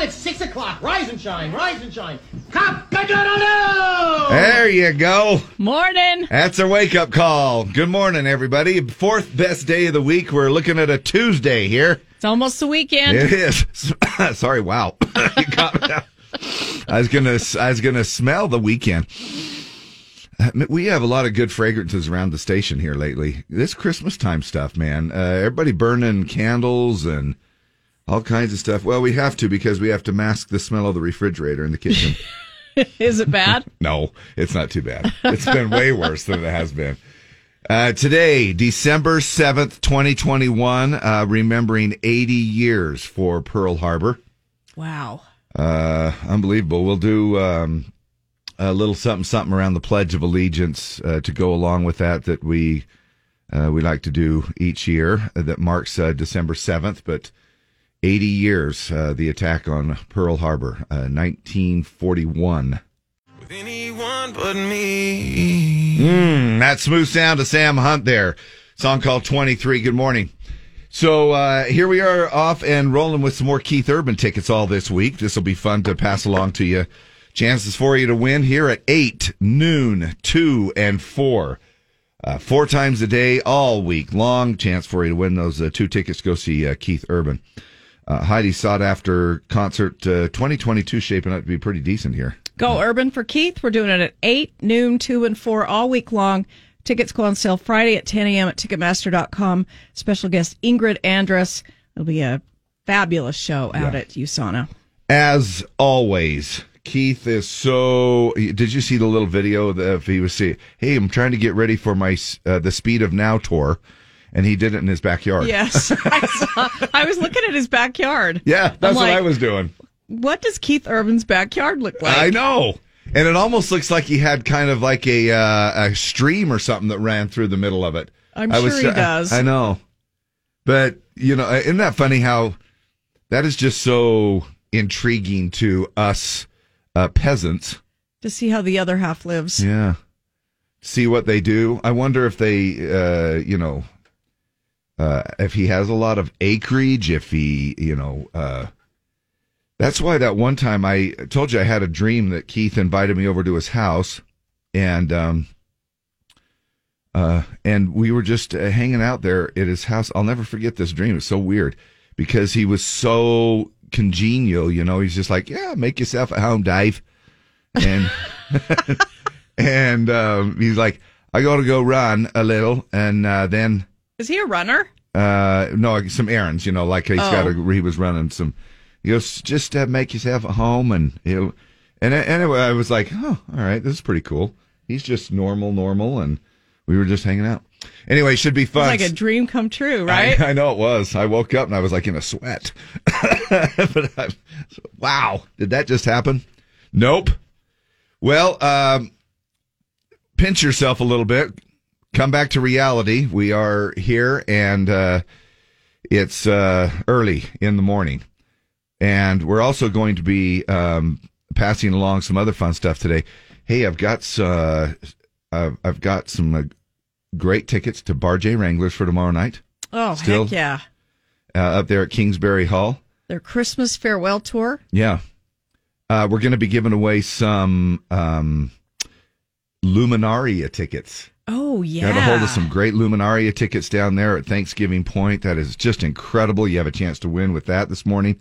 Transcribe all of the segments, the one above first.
on, it's six o'clock. Rise and shine, rise and shine. Cock-a-doodle-doo! There you go. Morning. That's a wake up call. Good morning, everybody. Fourth best day of the week. We're looking at a Tuesday here. It's almost the weekend. It is. Sorry, wow. You got me. I was gonna, I was gonna smell the weekend. We have a lot of good fragrances around the station here lately. This Christmas time stuff, man. Uh, everybody burning candles and all kinds of stuff. Well, we have to because we have to mask the smell of the refrigerator in the kitchen. Is it bad? No, it's not too bad. It's been way worse than it has been. Uh, today, December 7th, 2021, uh, remembering 80 years for Pearl Harbor. Wow. Uh, unbelievable. We'll do um, a little something, something around the Pledge of Allegiance uh, to go along with that that we uh, we like to do each year. uh, that marks uh, December 7th, but 80 years uh, the attack on Pearl Harbor, uh, 1941. Anyone but me. Mm, that smooth sound of Sam Hunt there. Song called 23. Good morning. So uh, here we are off and rolling with some more Keith Urban tickets all this week. This will be fun to pass along to you. Chances for you to win here at 8, noon, 2, and 4. Uh, four times a day, all week long. Chance for you to win those uh, two tickets to go see uh, Keith Urban. Uh, Heidi sought after concert uh, 2022 shaping up to be pretty decent here. Go Urban for Keith. We're doing it at 8, noon, 2, and 4 all week long. Tickets go on sale Friday at 10 a.m. at Ticketmaster.com. Special guest Ingrid Andress. It'll be a fabulous show out Yeah. at USANA. As always, Keith is so. Did you see the little video that he was saying, "Hey, I'm trying to get ready for my uh, the Speed of Now tour," and he did it in his backyard. Yes. I, saw, I was looking at his backyard. yeah, that's what I was doing. What does Keith Urban's backyard look like? I know, and it almost looks like he had kind of like a uh, a stream or something that ran through the middle of it. I'm I sure was, he does. I know, but you know, isn't that funny how that is just so intriguing to us uh, peasants? to see how the other half lives. Yeah. See what they do. I wonder if they, uh, you know, uh, if he has a lot of acreage, if he, you know, uh, that's why that one time I told you I had a dream that Keith invited me over to his house and, um, uh, and we were just uh, hanging out there at his house. I'll never forget this dream. It's so weird because he was so congenial, you know, he's just like, yeah, make yourself at home, Dave. And, and um, he's like, I got to go run a little, and uh, then Is he a runner? uh, no, some errands. You know, like he's got Oh. to. He was running some. He goes, just uh, make yourself at home, and he'll. And a- anyway, I was like, oh, all right, this is pretty cool. He's just normal, normal, and we were just hanging out. Anyway, should be It's fun. like a dream come true, right? I, I know it was. I woke up and I was like in a sweat. but I, wow, did that just happen? Nope. Well, um, pinch yourself a little bit. Come back to reality. We are here, and uh, it's uh, early in the morning, and we're also going to be um, passing along some other fun stuff today. Hey, I've got uh, I've, got some uh, great tickets to Bar J Wranglers for tomorrow night oh, Still- heck yeah. uh, up there at Kingsbury Hall. Their Christmas farewell tour. Yeah. Uh, we're going to be giving away some um, Luminaria tickets. Oh, yeah. Got a hold of some great Luminaria tickets down there at Thanksgiving Point. That is just incredible. You have a chance to win with that this morning.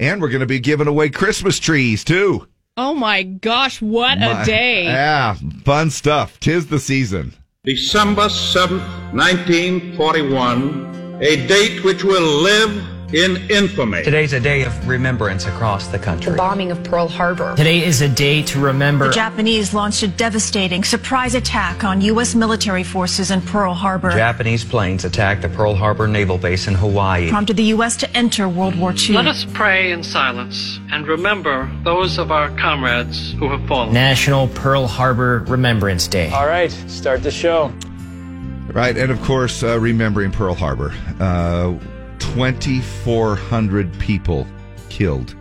And we're going to be giving away Christmas trees too. Oh, my gosh. What My- a day. Yeah, fun stuff. Tis the season. December 7th, 1941, a date which will live in infamy. Today's a day of remembrance across the country. The bombing of Pearl Harbor. Today is a day to remember. The Japanese launched a devastating surprise attack on U.S. military forces in Pearl Harbor, Japanese planes attacked the Pearl Harbor Naval Base in Hawaii. prompted the U.S. to enter World War II. Let us pray in silence and remember those of our comrades who have fallen. National Pearl Harbor Remembrance Day. All right, start the show. Right, and of course, uh, remembering Pearl Harbor. Uh, 2,400 people killed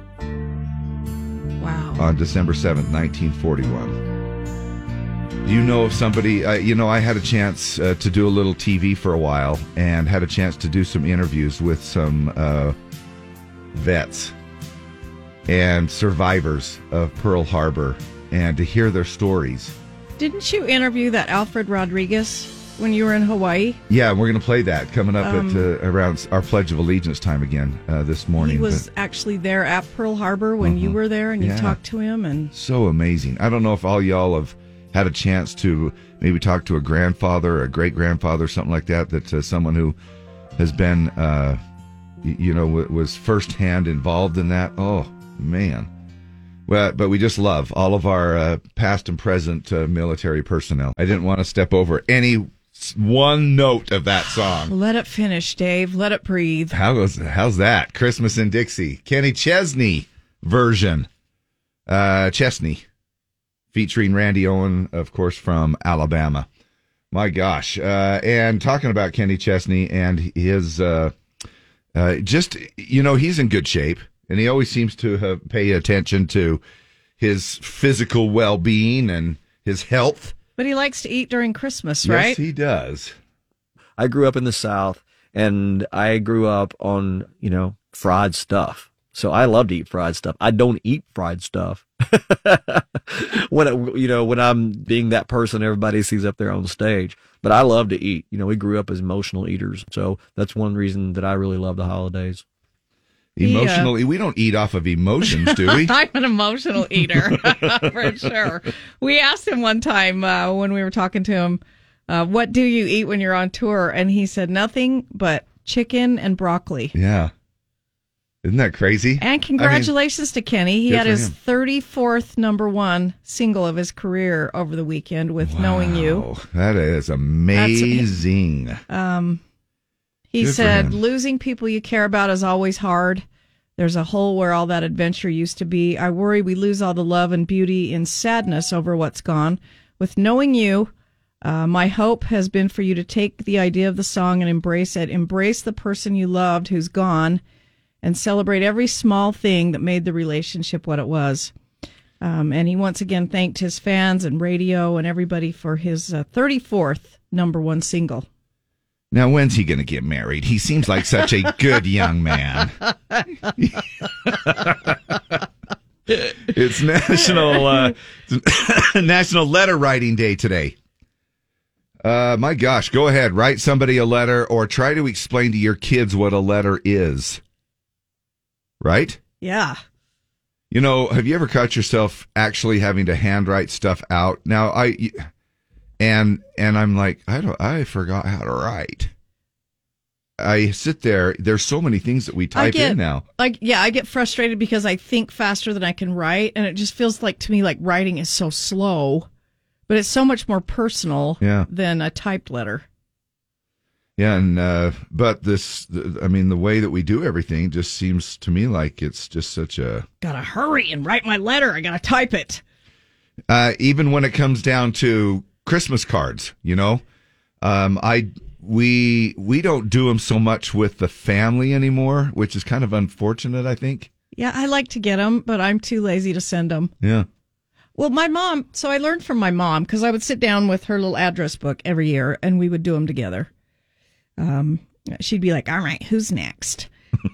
Wow. on December 7th, 1941. Do you know of somebody? Uh, you know, I had a chance uh, to do a little TV for a while and had a chance to do some interviews with some uh, vets. and survivors of Pearl Harbor and to hear their stories. Didn't you interview that Alfred Rodriguez when you were in Hawaii? Yeah, we're going to play that coming up Um, at uh, around our Pledge of Allegiance time again uh, this morning. He was But actually there at Pearl Harbor when you Mhm. were there and you Yeah. talked to him and so amazing. I don't know if all y'all have had a chance to maybe talk to a grandfather, a great grandfather, something like that. That uh, someone who has been, uh, you know, w- was firsthand involved in that. Oh man. Well, but we just love all of our uh, past and present uh, military personnel. I didn't want to step over any one note of that song. let it finish, Dave. Let it breathe. How goes? How's that? Christmas in Dixie, Kenny Chesney version, uh, Chesney, featuring Randy Owen, of course, from Alabama. My gosh! Uh, and talking about Kenny Chesney and his, uh, uh, just you know, he's in good shape, and he always seems to have pay attention to his physical well-being and his health. But he likes to eat during Christmas, right? Yes, he does. I grew up in the South and I grew up on, you know, fried stuff. So I love to eat fried stuff. I don't eat fried stuff. when, it, you know, when I'm being that person everybody sees up there on stage, but I love to eat. You know, we grew up as emotional eaters. So that's one reason that I really love the holidays. Emotionally, we don't eat off of emotions, do we? I'm an emotional eater for sure. We asked him one time uh, when we were talking to him, uh, "What do you eat when you're on tour?" And he said nothing but chicken and broccoli. Yeah. Isn't that crazy? And congratulations to Kenny. He had his him. 34th number one single of his career over the weekend with "Knowing You." That is amazing. Um, he Good said, losing people you care about is always hard. There's a hole where all that adventure used to be. I worry we lose all the love and beauty in sadness over what's gone. With knowing you, uh, my hope has been for you to take the idea of the song and embrace it. Embrace the person you loved who's gone and celebrate every small thing that made the relationship what it was. Um, and he once again thanked his fans and radio and everybody for his uh, 34th number one single. Now, when's he going to get married? He seems like such a good young man. It's National uh, National Letter Writing Day today. Uh, my gosh, go ahead, write somebody a letter or try to explain to your kids what a letter is. Right? Yeah. You know, have you ever caught yourself actually having to handwrite stuff out? Now I and and I'm like, I don't I forgot how to write. I sit there, there's so many things that we type get, in now. Like, yeah, I get frustrated because I think faster than I can write, and it just feels like to me like writing is so slow, but it's so much more personal Yeah. than a typed letter. Yeah, and uh but this, I mean the way that we do everything just seems to me like it's just such a Gotta hurry and write my letter. I gotta type it. uh, even when it comes down to Christmas cards, you know, um, I we we don't do them so much with the family anymore, which is kind of unfortunate. I think. Yeah, I like to get them, but I'm too lazy to send them. Yeah. Well, my mom, so I learned from my mom because I would sit down with her little address book every year and we would do them together. Um, she'd be like, all right, who's next?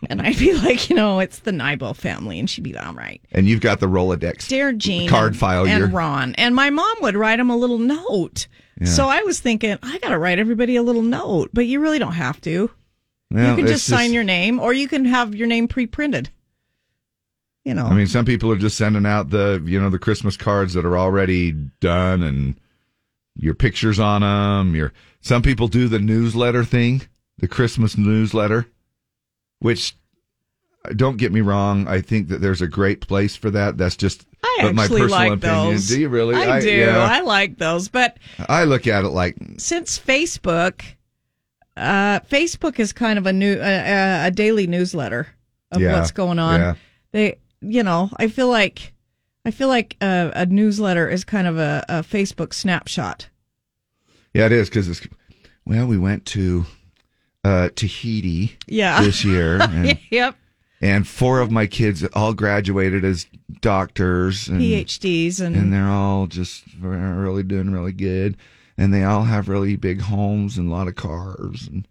And I'd be like, you know, it's the Nibel family. And she'd be like, all right. And you've got the Rolodex Dear Jean card file. and you're, Ron. And my mom would write him a little note. Yeah. So I was thinking, I got to write everybody a little note, but you really don't have to. Well, you can it's just sign your name or you can have your name pre printed. You know, I mean, some people are just sending out the you know the Christmas cards that are already done and your pictures on them. Your some people do the newsletter thing, the Christmas newsletter, which uh, don't get me wrong, I think that there's a great place for that. That's just I but my personal like opinion. those. Do you really? I, do. yeah. I like those. But I look at it like since Facebook, uh, Facebook is kind of a new, uh, a daily newsletter of Yeah, what's going on. yeah. They, you know, I feel like, I feel like a, a newsletter is kind of a, a Facebook snapshot. yeah, it is because it's well, we went to uh Tahiti Yeah. this year. And, yep. and four of my kids all graduated as doctors and PhDs and, and they're all just really doing really good and they all have really big homes and a lot of cars and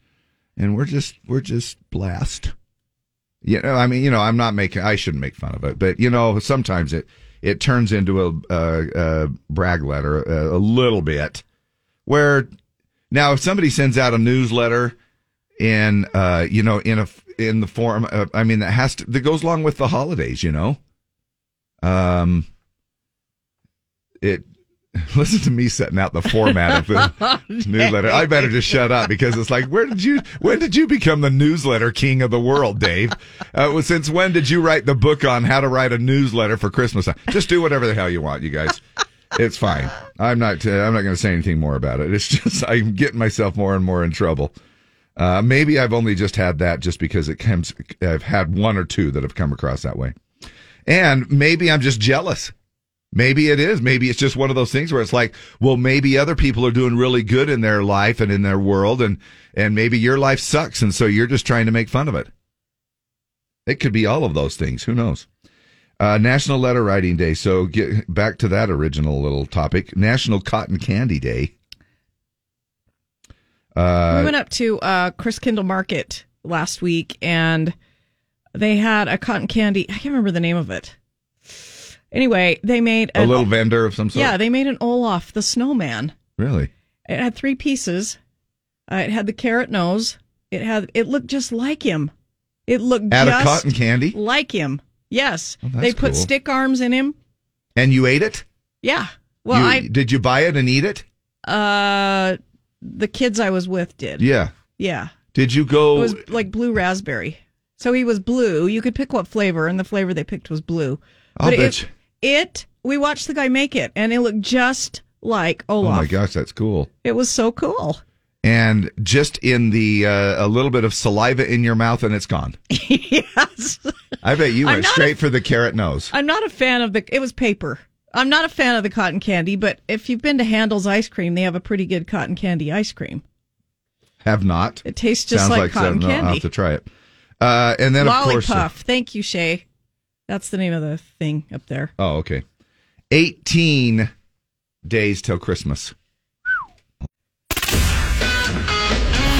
and we're just we're just blessed You know, I mean, you know, I'm not making. I shouldn't make fun of it, but you know, sometimes it it turns into a, a, a brag letter a, a little bit. Where now, if somebody sends out a newsletter in, uh, you know, in a in the form, of, I mean, that has to that goes along with the holidays, you know. Um, it listen to me setting out the format of the newsletter. I better just shut up because it's like, where did you, when did you become the newsletter king of the world, Dave? Uh, since when did you write the book on how to write a newsletter for Christmas? Just do whatever the hell you want, you guys. It's fine. I'm not, uh, I'm not going to say anything more about it. It's just, I'm getting myself more and more in trouble. Uh, maybe I've only just had that just because it comes, I've had one or two that have come across that way. And maybe I'm just jealous. Maybe it is. Maybe it's just one of those things where it's like, well, maybe other people are doing really good in their life and in their world, and and maybe your life sucks, and so you're just trying to make fun of it. It could be all of those things. Who knows? Uh, National Letter Writing Day. So get back to that original little topic. National Cotton Candy Day. Uh, we went up to uh, Christkindlmarkt last week, and they had a cotton candy. I can't remember the name of it. Anyway, they made a little vendor of some sort. Yeah, they made an Olaf the snowman. Really? It had three pieces. Uh, it had the carrot nose. It had. It looked just like him. It looked Out of cotton candy? like him. Yes, Oh, they put cool. stick arms in him. And you ate it? Yeah. Well, You- I did you buy it and eat it? uh the kids I was with did. Yeah. Yeah. Did you go? It was like blue raspberry. So he was blue. You could pick what flavor, and the flavor they picked was blue. I'll but bet it, it, we watched the guy make it, and it looked just like Olaf. oh my gosh, that's cool. It was so cool. And just in the uh, a little bit of saliva in your mouth, and it's gone. yes. I bet you went straight for the carrot nose. I'm not a fan of the. It was paper. I'm not a fan of the cotton candy, but if you've been to Handel's ice cream, they have a pretty good cotton candy ice cream. Have not. It tastes just Sounds like cotton something. I'll candy. have to try it. Uh, and then of Lollipuf. course. Thank you, Shay. That's the name of the thing up there. Oh, okay. 18 days till Christmas.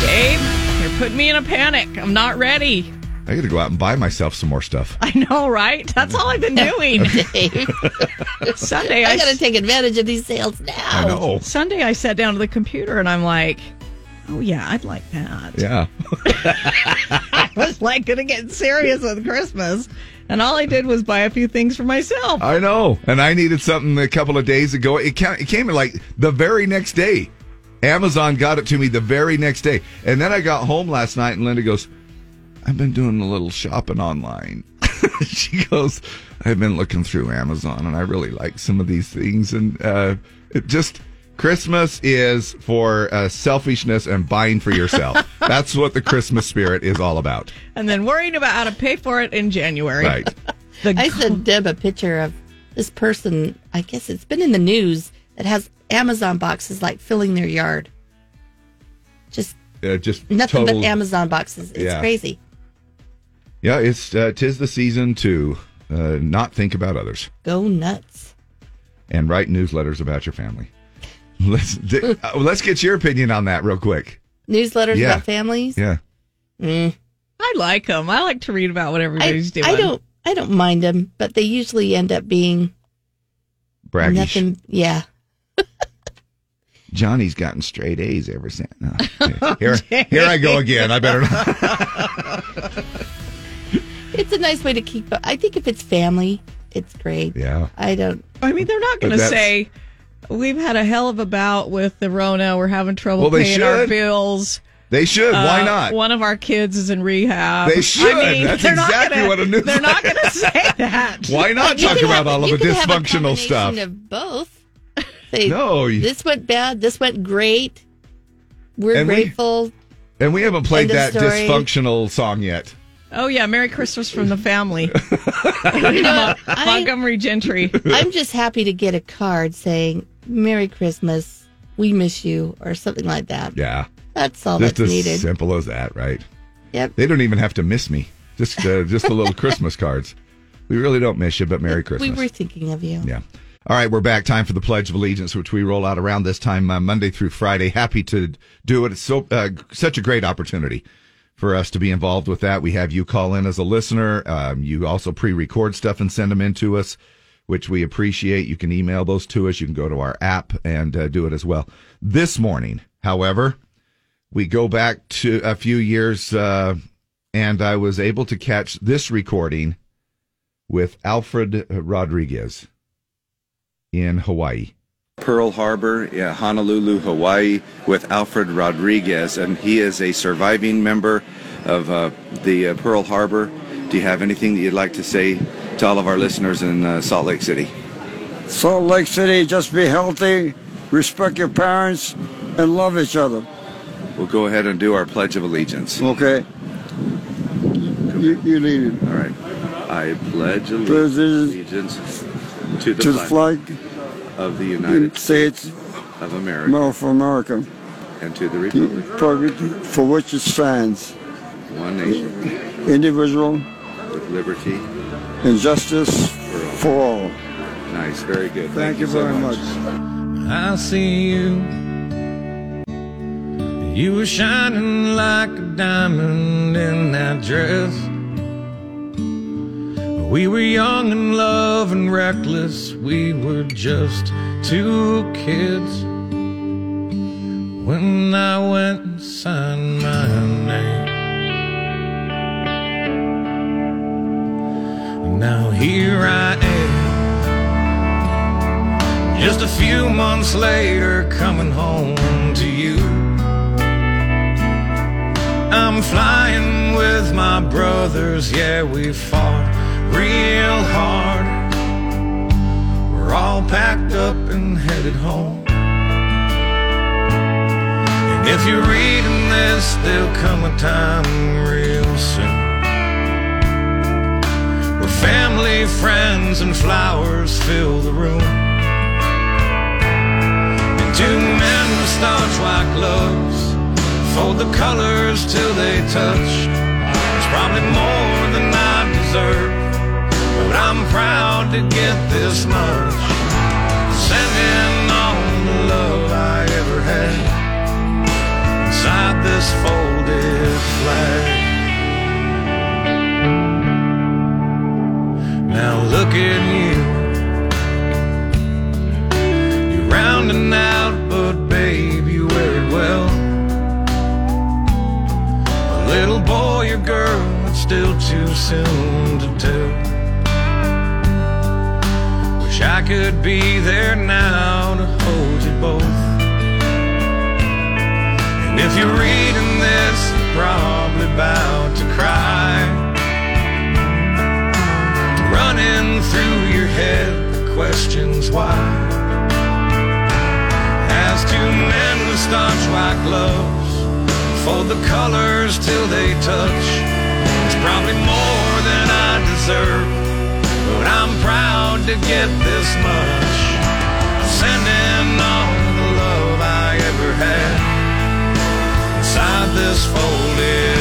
Dave, you're putting me in a panic. I'm not ready. I got to go out and buy myself some more stuff. I know, right? That's all I've been doing. Sunday, I, I got to take advantage of these sales now. I know. Sunday, I sat down to the computer and I'm like, oh yeah, I'd like that. Yeah. I was like gonna get serious with Christmas, and all I did was buy a few things for myself. I know. And I needed something a couple of days ago. It came, it came in like the very next day. Amazon got it to me the very next day. And then I got home last night and Linda goes, I've been doing a little shopping online. she goes, I've been looking through Amazon and I really like some of these things. And uh, it just, Christmas is for uh, selfishness and buying for yourself. That's what the Christmas spirit is all about. And then worrying about how to pay for it in January. Right. I sent Deb a picture of this person. I guess it's been in the news that has Amazon boxes like filling their yard. Just Uh, just nothing total, but Amazon boxes. It's Yeah. crazy. Yeah, it's uh, tis the season to uh, not think about others Go nuts. and write newsletters about your family. Let's di- uh, let's get your opinion on that real quick. Newsletters Yeah. about families. Yeah, Mm. I like them. I like to read about what I, everybody's doing. I don't. I don't mind them, but they usually end up being braggish. nothing. Yeah. Johnny's gotten straight A's ever since. No. Here, here I go again. I better not. It's a nice way to keep. I think if it's family, it's great. Yeah. I don't. I mean, they're not going to say we've had a hell of a bout with the Rona. We're having trouble Well, they paying our bills. They should. Why Uh, not? One of our kids is in rehab. They should. I mean, That's they're not exactly gonna- what a news- They're not going to say that. Why not You talk about have- all of the can have a dysfunctional stuff? Of both. Say, No, you- This went bad. This went great. We're And we- grateful. And we haven't played that story. dysfunctional song yet. Oh yeah, Merry Christmas from the family. You know, Montgomery Gentry. I'm just happy to get a card saying "Merry Christmas, we miss you" or something like that. Yeah. That's all Just that's as needed. simple as that, right? Yep. They don't even have to miss me. Just uh, just the little Christmas cards. We really don't miss you, but Merry Christmas. We were thinking of you. Yeah. All right, we're back. Time for the Pledge of Allegiance, which we roll out around this time, uh, Monday through Friday. Happy to do it. It's so uh, such a great opportunity for us to be involved with that. We have you call in as a listener. Um, you also pre-record stuff and send them in to us, which we appreciate. You can email those to us. You can go to our app and uh, do it as well. This morning, however, we go back to a few years, uh, and I was able to catch this recording with Alfred Rodriguez in Hawaii. Pearl Harbor, yeah, Honolulu, Hawaii, with Alfred Rodriguez, and he is a surviving member of uh, the uh, Pearl Harbor. Do you have anything that you'd like to say to all of our listeners in uh, Salt Lake City? Salt Lake City, just be healthy, respect your parents, and love each other. We'll go ahead and do our Pledge of Allegiance. Okay. You, you lead it. All right. I pledge allegiance to the, to the flag of the United United States of America of America, and to the republic, republic for which it stands, one nation, individual with liberty. and justice for all. Nice, very good. Thank, you so very much. I see you. You were shining like a diamond in that dress. We were young and love and reckless. We were just two kids. When I went and signed my name. Now here I am. Just a few months later, coming home to you. I'm flying with my brothers, yeah, we fought real hard. We're all packed up and headed home. And if you're reading this, there'll come a time real soon. Where family, friends, and flowers fill the room. And two men with starch white gloves fold the colors till they touch. It's probably more than I deserve, I'm proud to get this much. Sending all the love I ever had inside this folded flag. Now look at you. You're rounding out, but babe, you wear it well. A little boy or girl, it's still too soon to tell. Wish I could be there now to hold you both. And if you're reading this, you're probably about to cry. Running through your head the questions why. As two men with starch white gloves fold the colors till they touch. It's probably more than I deserve, I'm proud to get this much. Sending all the love I ever had inside this folded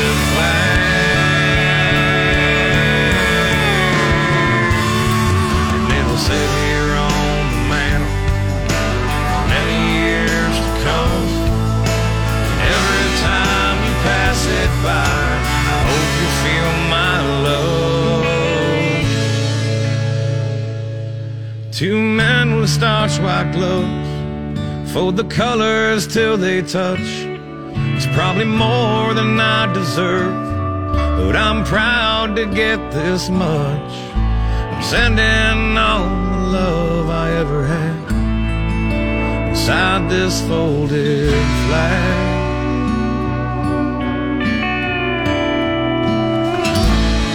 Two men with starch white gloves fold the colors till they touch. It's probably more than I deserve, but I'm proud to get this much. I'm sending all the love I ever had inside this folded flag.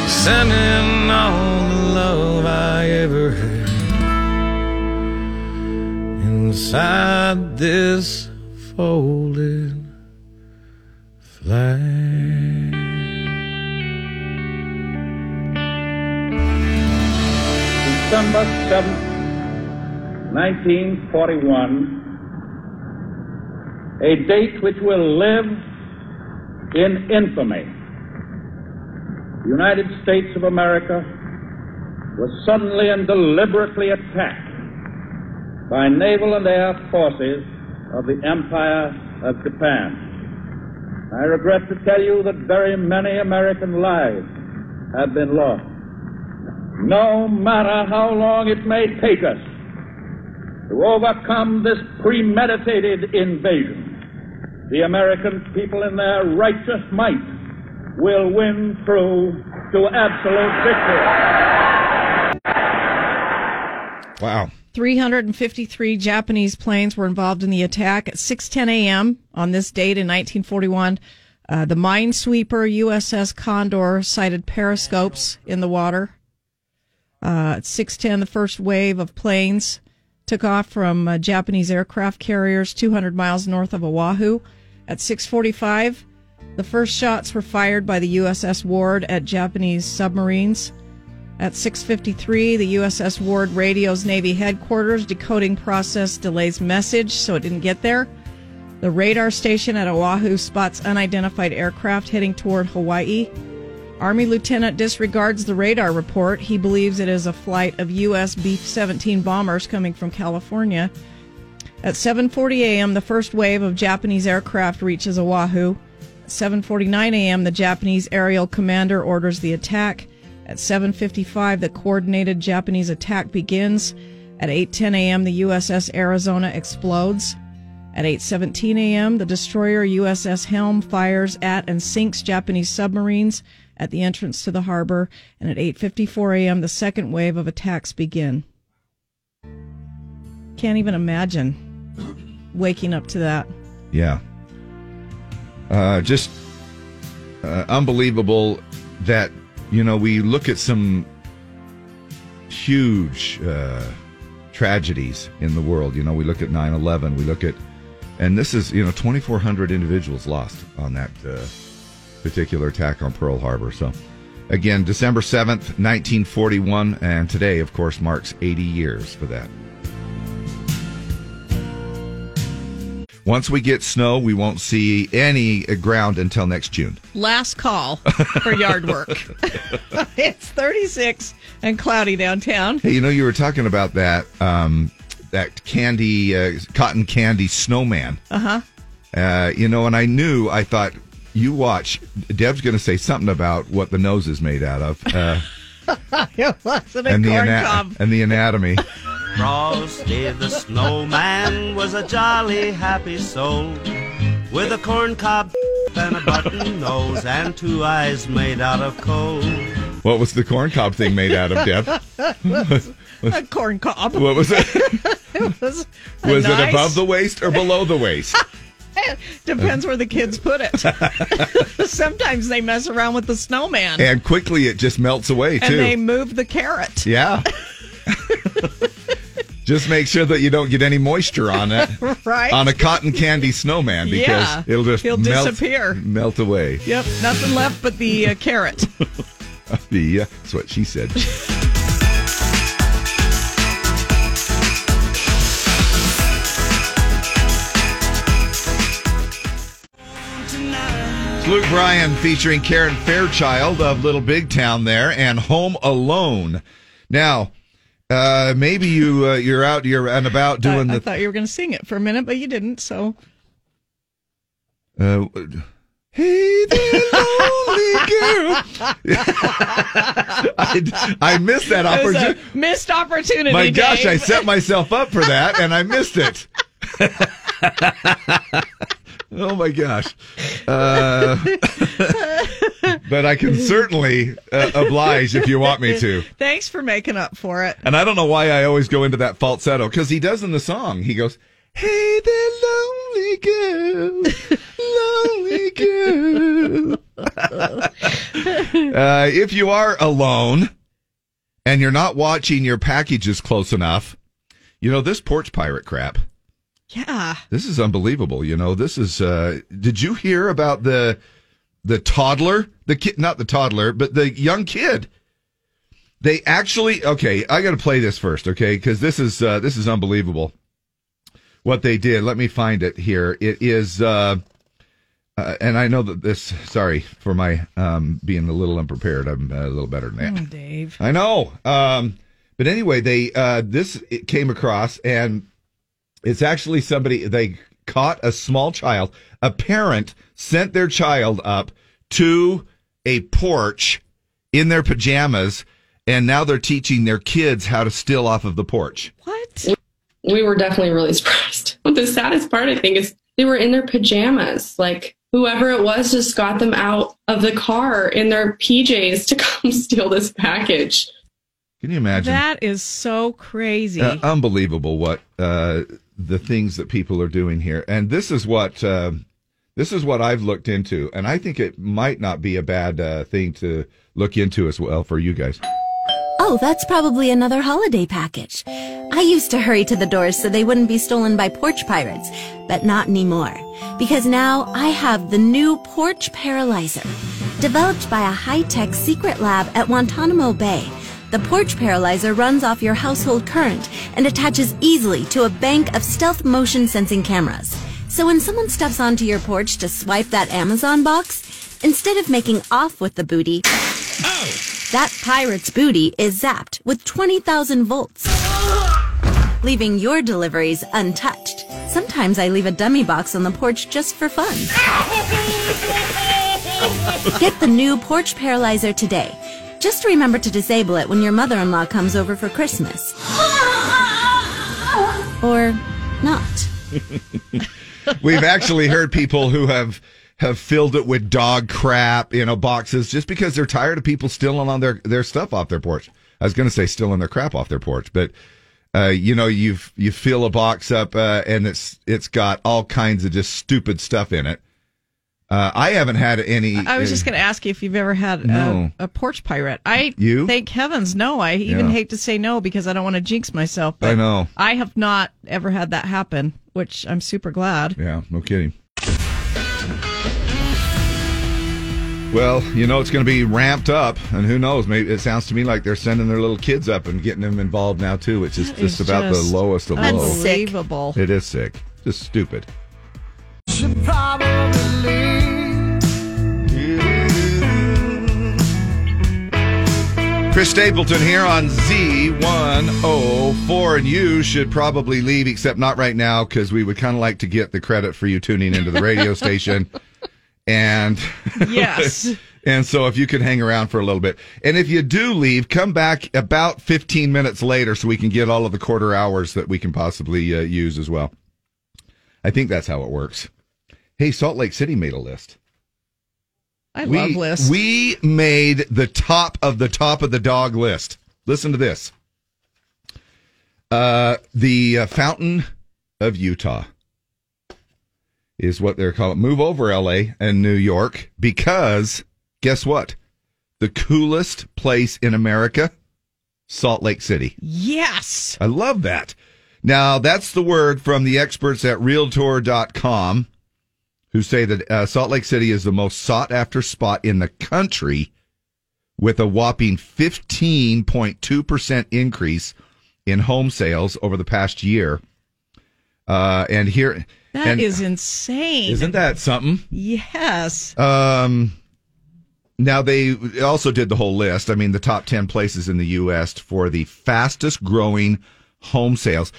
Sending all the love I ever had inside this folded flag. December 7th, 1941, a date which will live in infamy. The United States of America was suddenly and deliberately attacked by naval and air forces of the Empire of Japan. I regret to tell you that very many American lives have been lost. No matter how long it may take us to overcome this premeditated invasion, the American people in their righteous might will win through to absolute victory. Wow. 353 Japanese planes were involved in the attack at 6:10 a.m. on this date in 1941. Uh, the minesweeper USS Condor sighted periscopes in the water. Uh, at 6:10, the first wave of planes took off from uh, Japanese aircraft carriers 200 miles north of Oahu. At 6:45, the first shots were fired by the USS Ward at Japanese submarines. At 6:53, the USS Ward radios Navy headquarters. Decoding process delays message, so it didn't get there. The radar station at Oahu spots unidentified aircraft heading toward Hawaii. Army lieutenant disregards the radar report. He believes it is a flight of U.S. B-17 bombers coming from California. At 7:40 a.m., the first wave of Japanese aircraft reaches Oahu. At 7:49 a.m., the Japanese aerial commander orders the attack. At 7:55, the coordinated Japanese attack begins. At 8:10 a.m., the USS Arizona explodes. At 8:17 a.m., the destroyer USS Helm fires at and sinks Japanese submarines at the entrance to the harbor, and at 8:54 a.m., the second wave of attacks begin. Can't even imagine waking up to that. Yeah. Uh, just uh, unbelievable that, you know, we look at some huge uh, tragedies in the world. You know, we look at 9 11, we look at, and this is, you know, 2,400 individuals lost on that uh, particular attack on Pearl Harbor. So, again, December 7th, 1941, and today, of course, marks 80 years for that. Once we get snow, we won't see any ground until next June. Last call for yard work. it's 36 and cloudy downtown. Hey, you know, you were talking about that um, that candy, uh, cotton candy snowman. Uh-huh. Uh, you know, and I knew, I thought, you watch. Deb's going to say something about what the nose is made out of, uh, it wasn't a and the ana- cob. and the anatomy. Frosty the snowman was a jolly happy soul with a corncob and a button nose and two eyes made out of coal. What was the corn cob thing made out of, Deb? a corn cob. What was it? it was a Was it above the waist or below the waist? Depends where the kids put it. Sometimes they mess around with the snowman. And quickly it just melts away Too. and too. they move the carrot. Yeah. Just make sure that you don't get any moisture on it. Right. On a cotton candy snowman because Yeah. it'll just He'll melt, disappear. melt away. Yep, nothing left but the uh, carrot. The, uh, that's what she said. It's Luke Bryan featuring Karen Fairchild of Little Big Town there and Home Alone. Now, uh, maybe you uh, you're out you're and about doing I, I the thought you were going to sing it for a minute, but you didn't. So uh, Hey there, lonely girl. I, I missed that it was a opportunity. missed opportunity. My gosh, I set myself up for that and I missed it. oh my gosh. Uh, but I can certainly uh, oblige if you want me to. Thanks for making up for it. And I don't know why I always go into that falsetto because he does in the song. He goes, Hey there, lonely girl, lonely girl. uh, if you are alone and you're not watching your packages close enough, you know, this porch pirate crap, Yeah. this is unbelievable. You know, this is, uh, did you hear about the, the toddler, the kid, not the toddler, but the young kid? They actually, okay, I got to play this first, okay? Cause this is, uh, this is unbelievable what they did. Let me find it here. It is, uh, uh, and I know that this, sorry for my, um, being a little unprepared. I'm uh, a little better than that. Oh, Dave. I know. Um, but anyway, they uh, this it came across, and it's actually somebody they caught a small child. A parent sent their child up to a porch in their pajamas, and now they're teaching their kids how to steal off of the porch. What? we were definitely really surprised. But the saddest part, I think, is they were in their pajamas. Like whoever it was just got them out of the car in their PJs to come steal this package. Can you imagine? That is so crazy. Uh, unbelievable what uh, the things that people are doing here, and this is what uh, this is what I've looked into, and I think it might not be a bad uh, thing to look into as well for you guys. Oh, that's probably another holiday package. I used to hurry to the doors so they wouldn't be stolen by porch pirates, but not anymore. Because now I have the new Porch Paralyzer. Developed by a high-tech secret lab at Guantanamo Bay, the Porch Paralyzer runs off your household current and attaches easily to a bank of stealth motion sensing cameras. So when someone steps onto your porch to swipe that Amazon box, instead of making off with the booty, that pirate's booty is zapped with 20,000 volts, leaving your deliveries untouched. Sometimes I leave a dummy box on the porch just for fun. Get the new Porch Paralyzer today. Just remember to disable it when your mother-in-law comes over for Christmas. Or not. We've actually heard people who have have filled it with dog crap, you know, boxes just because they're tired of people stealing on their their stuff off their porch. I was going to say stealing their crap off their porch, but uh, you know, you've you fill a box up uh, and it's it's got all kinds of just stupid stuff in it. Uh, I haven't had any. I was just going to ask you if you've ever had No. a, a porch pirate. I You? thank heavens no. I even Yeah. hate to say no because I don't want to jinx myself. I know. I have not ever had that happen, which I'm super glad. Yeah, no kidding. Well, you know it's going to be ramped up, and who knows? Maybe it sounds to me like they're sending their little kids up and getting them involved now too, which is That just is about just the lowest of low. Unbelievable. It is sick, just stupid. Chris Stapleton here on Z104, and you should probably leave, except not right now, because we would kind of like to get the credit for you tuning into the radio station. And Yes. and so if you could hang around for a little bit, and if you do leave, come back about 15 minutes later so we can get all of the quarter hours that we can possibly uh, use as well. I think that's how it works. Hey, Salt Lake City made a list. I we, love lists. We made the top of the top of the dog list. Listen to this. Uh, the uh, Fountain of Utah is what they're calling. Move over LA and New York because guess what? The coolest place in America, Salt Lake City. yes. I love that. Now, that's the word from the experts at Realtor.com who say that uh, Salt Lake City is the most sought after spot in the country with a whopping 15.2% increase in home sales over the past year. Uh, and here, That is and insane. isn't that something? Yes. Um, now they also did the whole list. I mean, the top ten places in the U.S. for the fastest growing home sales,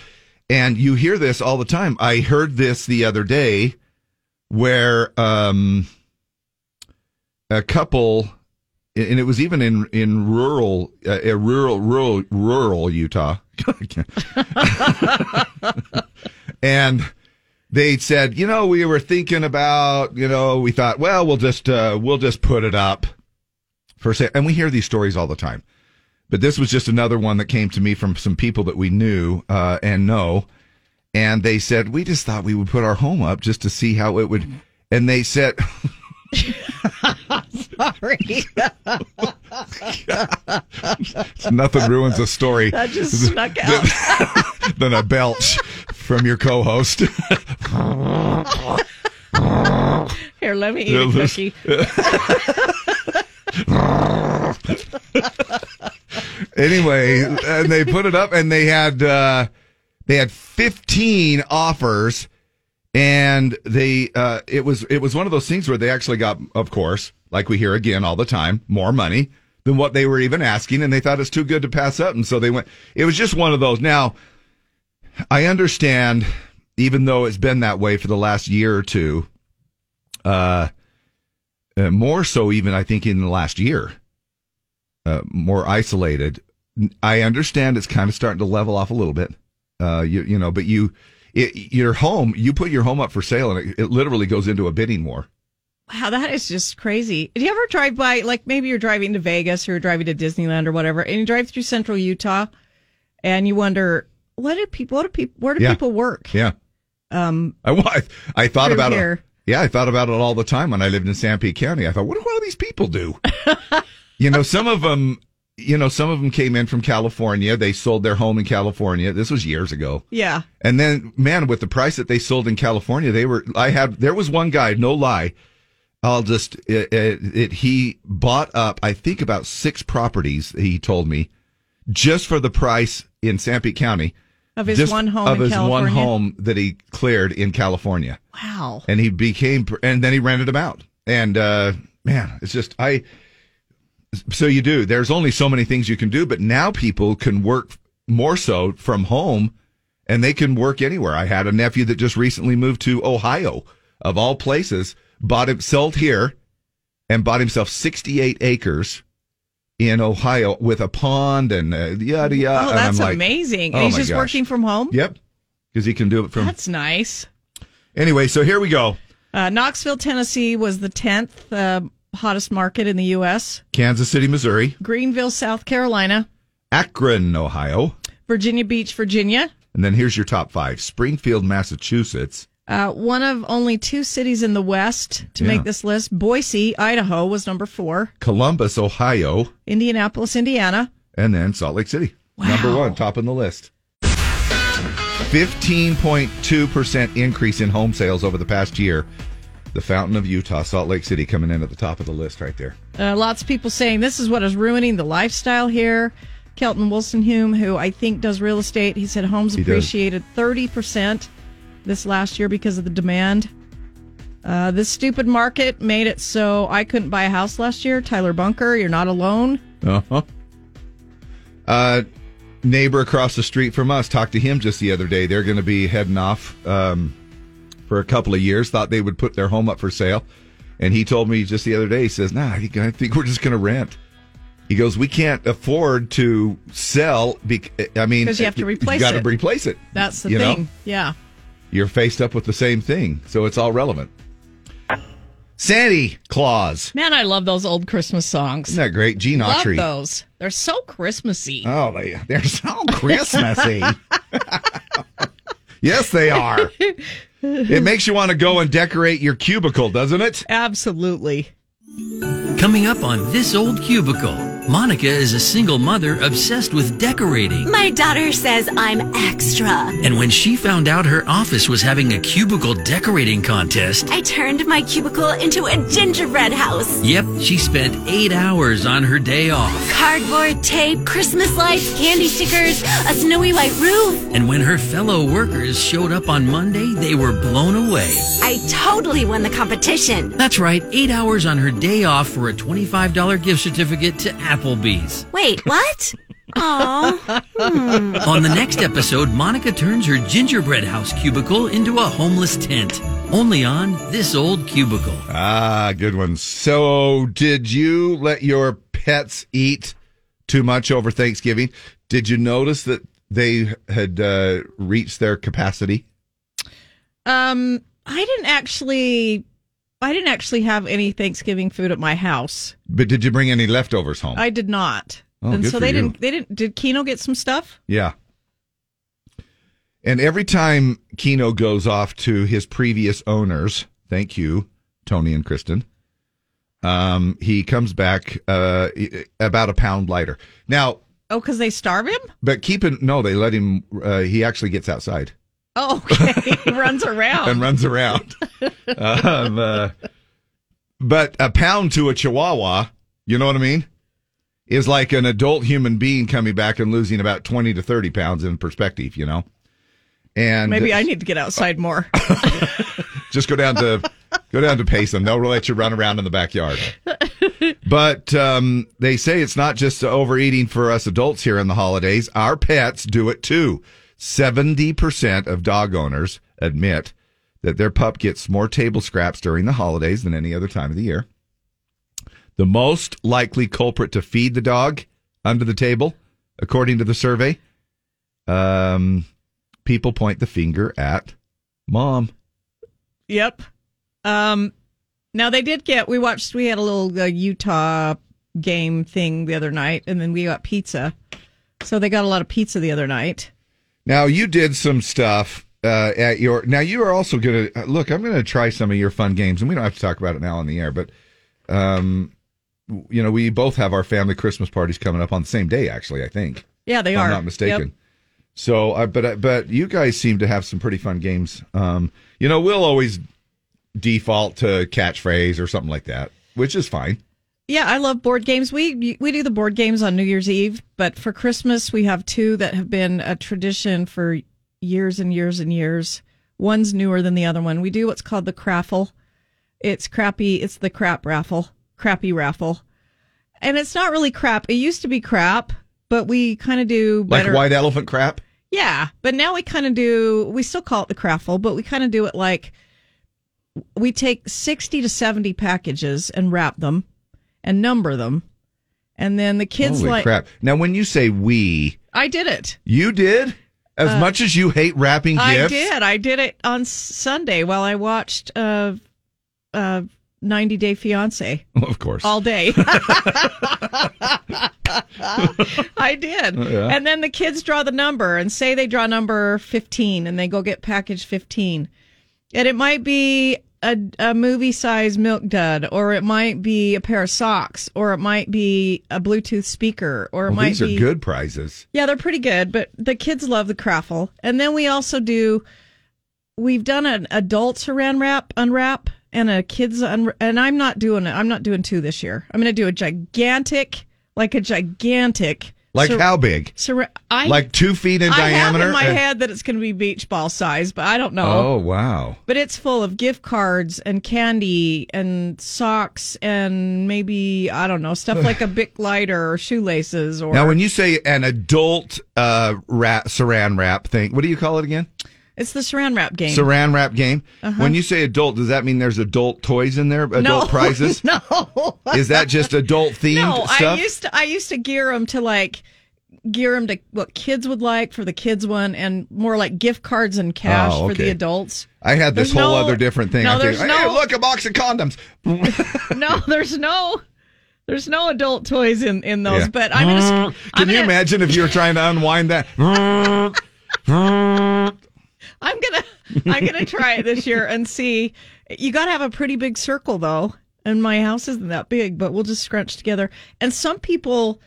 and you hear this all the time. I heard this the other day, where um, a couple, and it was even in in rural, uh, rural, rural, rural Utah, and they said, you know, we were thinking about, you know, we thought, well, we'll just uh, we'll just put it up for sale. And we hear these stories all the time. But this was just another one that came to me from some people that we knew uh, and know. And they said, we just thought we would put our home up just to see how it would. And they said, Sorry. nothing ruins a story That just snuck out. than a belch from your co host. Here, let me eat a cookie. anyway, and they put it up, and they had uh, they had fifteen offers, and they uh, it was it was one of those things where they actually got, of course, like we hear again all the time, more money than what they were even asking, and they thought it's too good to pass up, and so they went. It was just one of those. Now, I understand even though it's been that way for the last year or two, uh, uh, more so even I think in the last year, uh, more isolated. I understand it's kind of starting to level off a little bit. Uh, you you know, but you, it, your home, you put your home up for sale, and it, it literally goes into a bidding war. Wow, that is just crazy. Do you ever drive by, like maybe you're driving to Vegas or you're driving to Disneyland or whatever, and you drive through central Utah and you wonder, what do people, what do people, where do Yeah. people work? Yeah. Um, I, I, I thought about here. it. Yeah, I thought about it all the time when I lived in Sanpete County. I thought, what do all these people do? you know, some of them, you know, some of them came in from California. They sold their home in California. This was years ago. yeah. And then, man, with the price that they sold in California, they were, I had, there was one guy, no lie. I'll just, it, it, it, he bought up, I think about six properties, he told me, just for the price in Sanpete County. Of his one home Of in his one home that he cleared in California Wow. and he became and then he rented them out and uh man it's just i so you do there's only so many things you can do but now people can work more so from home and they can work anywhere i had a nephew that just recently moved to ohio of all places bought it sold here and bought himself 68 acres in ohio with a pond and uh, yada yada oh, And I'm that's like, amazing. oh and he's just gosh. working from home? yep because he can do it from That's nice. anyway so here we go Uh, Knoxville, Tennessee was the 10th uh, hottest market in the U.S. kansas city missouri Greenville, South Carolina. akron ohio Virginia Beach, Virginia. And then here's your top five Springfield, Massachusetts. Uh, one of only two cities in the West to Yeah. make this list. Boise, Idaho was number four. Columbus, Ohio. Indianapolis, Indiana. And then Salt Lake City. Number one, top on the list. 15.2% increase in home sales over the past year. The Fountain of Utah, Salt Lake City, coming in at the top of the list right there. Uh, lots of people saying this is what is ruining the lifestyle here. Kelton Wilsonhume, who I think does real estate, he said homes He appreciated 30% this last year because of the demand. Uh, this stupid market made it so I couldn't buy a house last year. Tyler Bunker, you're not alone. Uh-huh. Uh Neighbor across the street from us talked to him just the other day. They're going to be heading off um, for a couple of years. Thought they would put their home up for sale, and he told me just the other day. He says, "Nah, I think, we're just going to rent." He goes, "We can't afford to sell. Bec- I mean, 'Cause you have to replace You got to it. replace it. That's the You know? thing. Yeah. You're faced up with the same thing, so it's all relevant. Santa Claus, Man, I love those old Christmas songs. isn't that great? Gene love Autry. those. They're so Christmassy. Oh, they they're so Christmassy. yes, they are. It makes you want to go and decorate your cubicle, doesn't it? Absolutely. Coming up on This Old Cubicle, Monica is a single mother obsessed with decorating. My daughter says I'm extra. And when she found out her office was having a cubicle decorating contest, I turned my cubicle into a gingerbread house. yep, she spent eight hours on her day off. Cardboard, tape, Christmas lights, candy stickers, a snowy white roof. And when her fellow workers showed up on Monday, they were blown away. I totally won the competition. That's right, eight hours on her day off for a $25 gift certificate to Applebee's. Wait, what? Aw. Hmm. On the next episode, Monica turns her gingerbread house cubicle into a homeless tent. Only on This Old Cubicle. Ah, good one. So, did you let your pets eat too much over Thanksgiving? Did you notice that they had uh, reached their capacity? Um, I didn't actually, I didn't actually have any Thanksgiving food at my house. But did you bring any leftovers home? I did not. Oh, and good so they you. didn't. They didn't. Did Keno get some stuff? Yeah. And every time Keno goes off to his previous owners, thank you, Tony and Kristen, um, he comes back uh, about a pound lighter. Now, Oh, because they starve him. but keep in no, they let him. Uh, he actually gets outside Oh, okay. he runs around. and runs around. um, uh, but a pound to a Chihuahua, you know what I mean, is like an adult human being coming back and losing about twenty to thirty pounds in perspective. You know, and Maybe I need to get outside more. just go down to go down to Payson. They'll let you run around in the backyard. But um, they say it's not just overeating for us adults here in the holidays. Our pets do it too. Seventy percent of dog owners admit that their pup gets more table scraps during the holidays than any other time of the year. The most likely culprit to feed the dog under the table, according to the survey, um, people point the finger at mom. Yep. Um, now they did get. We watched. We had a little uh, Utah game thing the other night, and then we got pizza. So they got a lot of pizza the other night. Now you did some stuff uh, at your. Now you are also going to look. I'm going to try some of your fun games, and we don't have to talk about it now on the air. But, um, you know, we both have our family Christmas parties coming up on the same day. Actually, I think. Yeah, they if are. I'm not mistaken. Yep. So, uh, but uh, but you guys seem to have some pretty fun games. Um, you know, we'll always default to catchphrase or something like that, which is fine. Yeah, I love board games. We we do the board games on New Year's Eve, but for Christmas we have two that have been a tradition for years and years and years. One's newer than the other one. We do what's called the craffle. It's crappy. It's the crap raffle, crappy raffle, and it's not really crap. It used to be crap, but we kind of do better. Like white elephant crap. Yeah, but now we kind of do. We still call it the craffle, but we kind of do it like we take sixty to seventy packages and wrap them and number them, and then the kids Holy like. crap! Now, when you say we, I did it. you did as Uh, much as you hate wrapping gifts. I did. I did it on Sunday while I watched uh, uh, 90 Day Fiance of course. all day. I did. Oh, yeah. And then the kids draw the number and say they draw number 15 and they go get package 15. And it might be a, a movie size milk dud, or it might be a pair of socks, or it might be a Bluetooth speaker, or it Well, might these are be. good prizes. Yeah, they're pretty good, but the kids love the craffle. And then we also do, we've done an adult saran wrap unwrap and a kids un, and I'm not doing it. I'm not doing two this year. I'm going to do a gigantic, like a gigantic, Like how big? Sar- I, like two feet in I diameter. have in my And- head that it's going to be beach ball size, but I don't know. Oh wow! But it's full of gift cards and candy and socks and maybe I don't know stuff like a Bic lighter or shoelaces or Now, when you say an adult uh, wrap, saran wrap thing, what do you call it again? It's the saran wrap game. Saran wrap game. Uh-huh. When you say adult, does that mean there's adult toys in there? Adult no, prizes? No, Is that just adult themed no, stuff? I used to I used to gear them to like gear them to what kids would like for the kids one, and more like gift cards and cash Oh, for the adults. I had this There's whole no- other different thing. no, there's thinking, hey, no- look, a box of condoms. no, there's no. There's no adult toys in, in those, Yeah. but I'm gonna. Can I'm you gonna, imagine if you were trying to unwind that? I'm gonna I'm gonna try it this year and see. You got to have a pretty big circle though, and my house isn't that big, but we'll just scrunch together. And some people,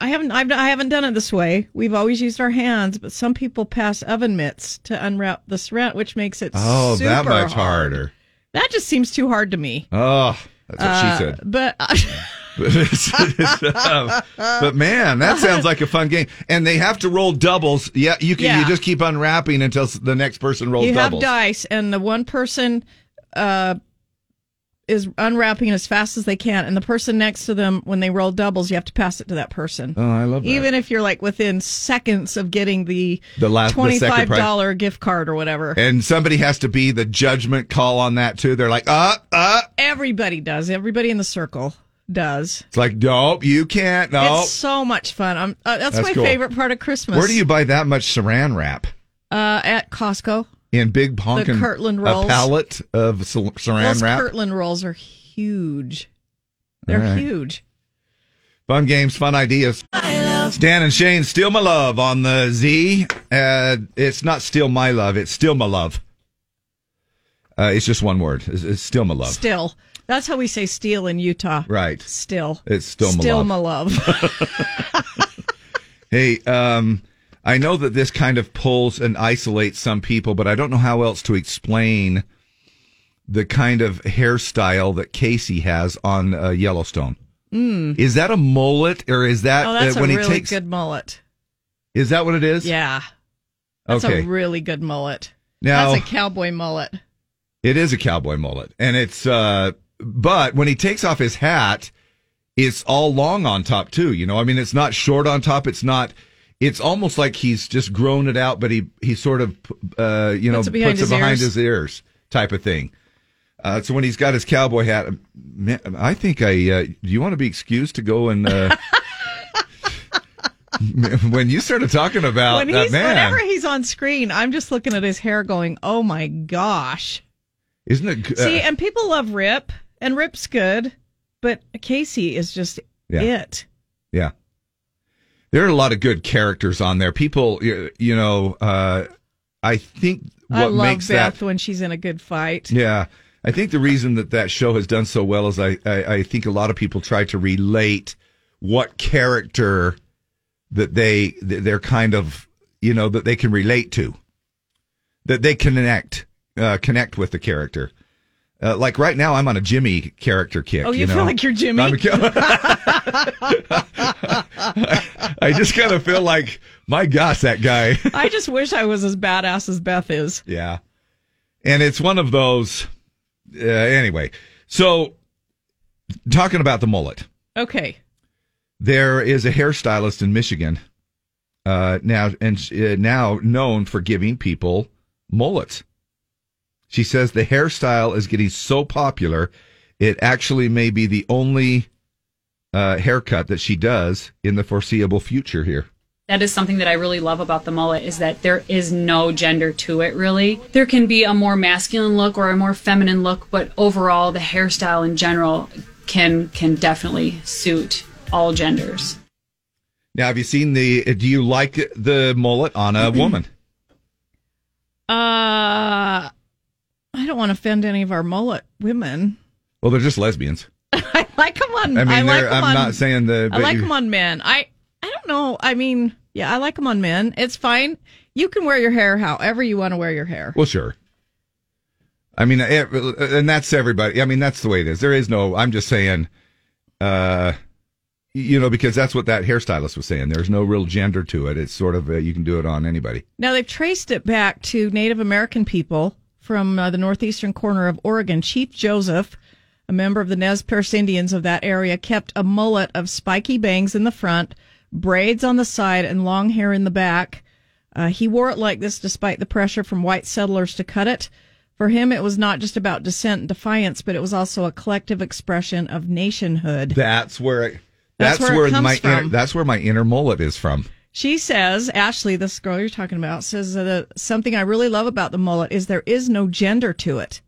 I haven't I've, I haven't done it this way. We've always used our hands, but some people pass oven mitts to unwrap the saran, which makes it oh, that much hard. harder. That just seems too hard to me. Oh, that's what Uh, she said. But But, it's- it's, um, but man, that sounds like a fun game. And they have to roll doubles. Yeah, you can. Yeah. You just keep unwrapping until the next person rolls you doubles. have dice, and the one person uh, is unwrapping as fast as they can, and the person next to them, when they roll doubles, you have to pass it to that person. Oh, I love that. Even if you're like within seconds of getting the The last- twenty five dollar gift card or whatever. and somebody has to be the judgment call on that too. They're like, uh, uh. Everybody does. Everybody in the circle does. It's like, nope, you can't. No. It's so much fun. I'm, uh, that's, That's my cool. favorite part of Christmas. Where do you buy that much saran wrap? Uh, at Costco. In big honking Kirkland rolls. a pallet of saran Those wrap. Kirkland rolls are huge. They're right. huge. Fun games, fun ideas. It's Dan and Shane, Steal My Love on the Z. Uh, it's not Steal My Love, it's Steal My Love. Uh, it's just one word. It's, it's Steal My Love. Still. That's how we say steel in Utah. Right. Still. It's Still My Still Love. my love. Hey, um, I know that this kind of pulls and isolates some people, but I don't know how else to explain the kind of hairstyle that Kayce has on uh, Yellowstone. Mm. Is that a mullet, or is that oh, that's uh, when a he really takes? good mullet. Is that what it is? Yeah. That's Okay. a really good mullet. Now- that's a cowboy mullet. It is a cowboy mullet, and it's. uh But when he takes off his hat, it's all long on top too. You know, I mean, it's not short on top. It's not. it's almost like he's just grown it out, but he he sort of uh, you know Puts it behind puts his it behind ears. his ears type of thing. Uh, so when he's got his cowboy hat, man, I think I. Uh, do you want to be excused to go and? Uh, when you started talking about when that he's, man, whenever he's on screen, I'm just looking at his hair going, oh my gosh. isn't it? Uh, See, and people love Rip, and Rip's good, but Kayce is just Yeah. it. Yeah. There are a lot of good characters on there. People, you, you know, uh, I think what I love makes Beth that, when she's in a good fight. yeah, I think the reason that that show has done so well is I, I, I think a lot of people try to relate what character that they, they're kind of, you know, that they can relate to, that they connect, uh, connect with the character. Uh, like right now, I'm on a Jimmy character kick. Oh, you, know? feel like you're Jimmy? I'm a- I just kind of feel like, my gosh, that guy. I just wish I was as badass as Beth is. yeah. And it's one of those. Uh, anyway, so talking about the mullet, Okay. there is a hairstylist in Michigan uh, now, and uh, now known for giving people mullets. She says the hairstyle is getting so popular, it actually may be the only uh, haircut that she does in the foreseeable future here. That is something that I really love about the mullet is that there is no gender to it really. There can be a more masculine look or a more feminine look, but overall the hairstyle in general can can definitely suit all genders. Now, have you seen the? Do you like the mullet on a woman? Uh, I don't want to offend any of our mullet women. Well, they're just lesbians. I like them on. I mean, like they're- I'm on- not saying the- I like them on men. I I don't know. I mean, yeah, I like them on men. It's fine. You can wear your hair however you want to wear your hair. Well, sure. I mean, it, and that's everybody. I mean, that's the way it is. There is no. I'm just saying, uh, you know, because that's what that hairstylist was saying. There's no real gender to it. It's sort of uh, you can do it on anybody. Now they've traced it back to Native American people from uh, the northeastern corner of Oregon. Chief Joseph, a member of the Nez Perce Indians of that area, kept a mullet of spiky bangs in the front, braids on the side, and long hair in the back. Uh, he wore it like this despite the pressure from white settlers to cut it. For him, it was not just about dissent and defiance, but it was also a collective expression of nationhood. That's where. It, That's that's, where it where, comes my. Inner, that's where my inner mullet is from. She says, Ashley, this girl you're talking about, says that something I really love about the mullet is there is no gender to it.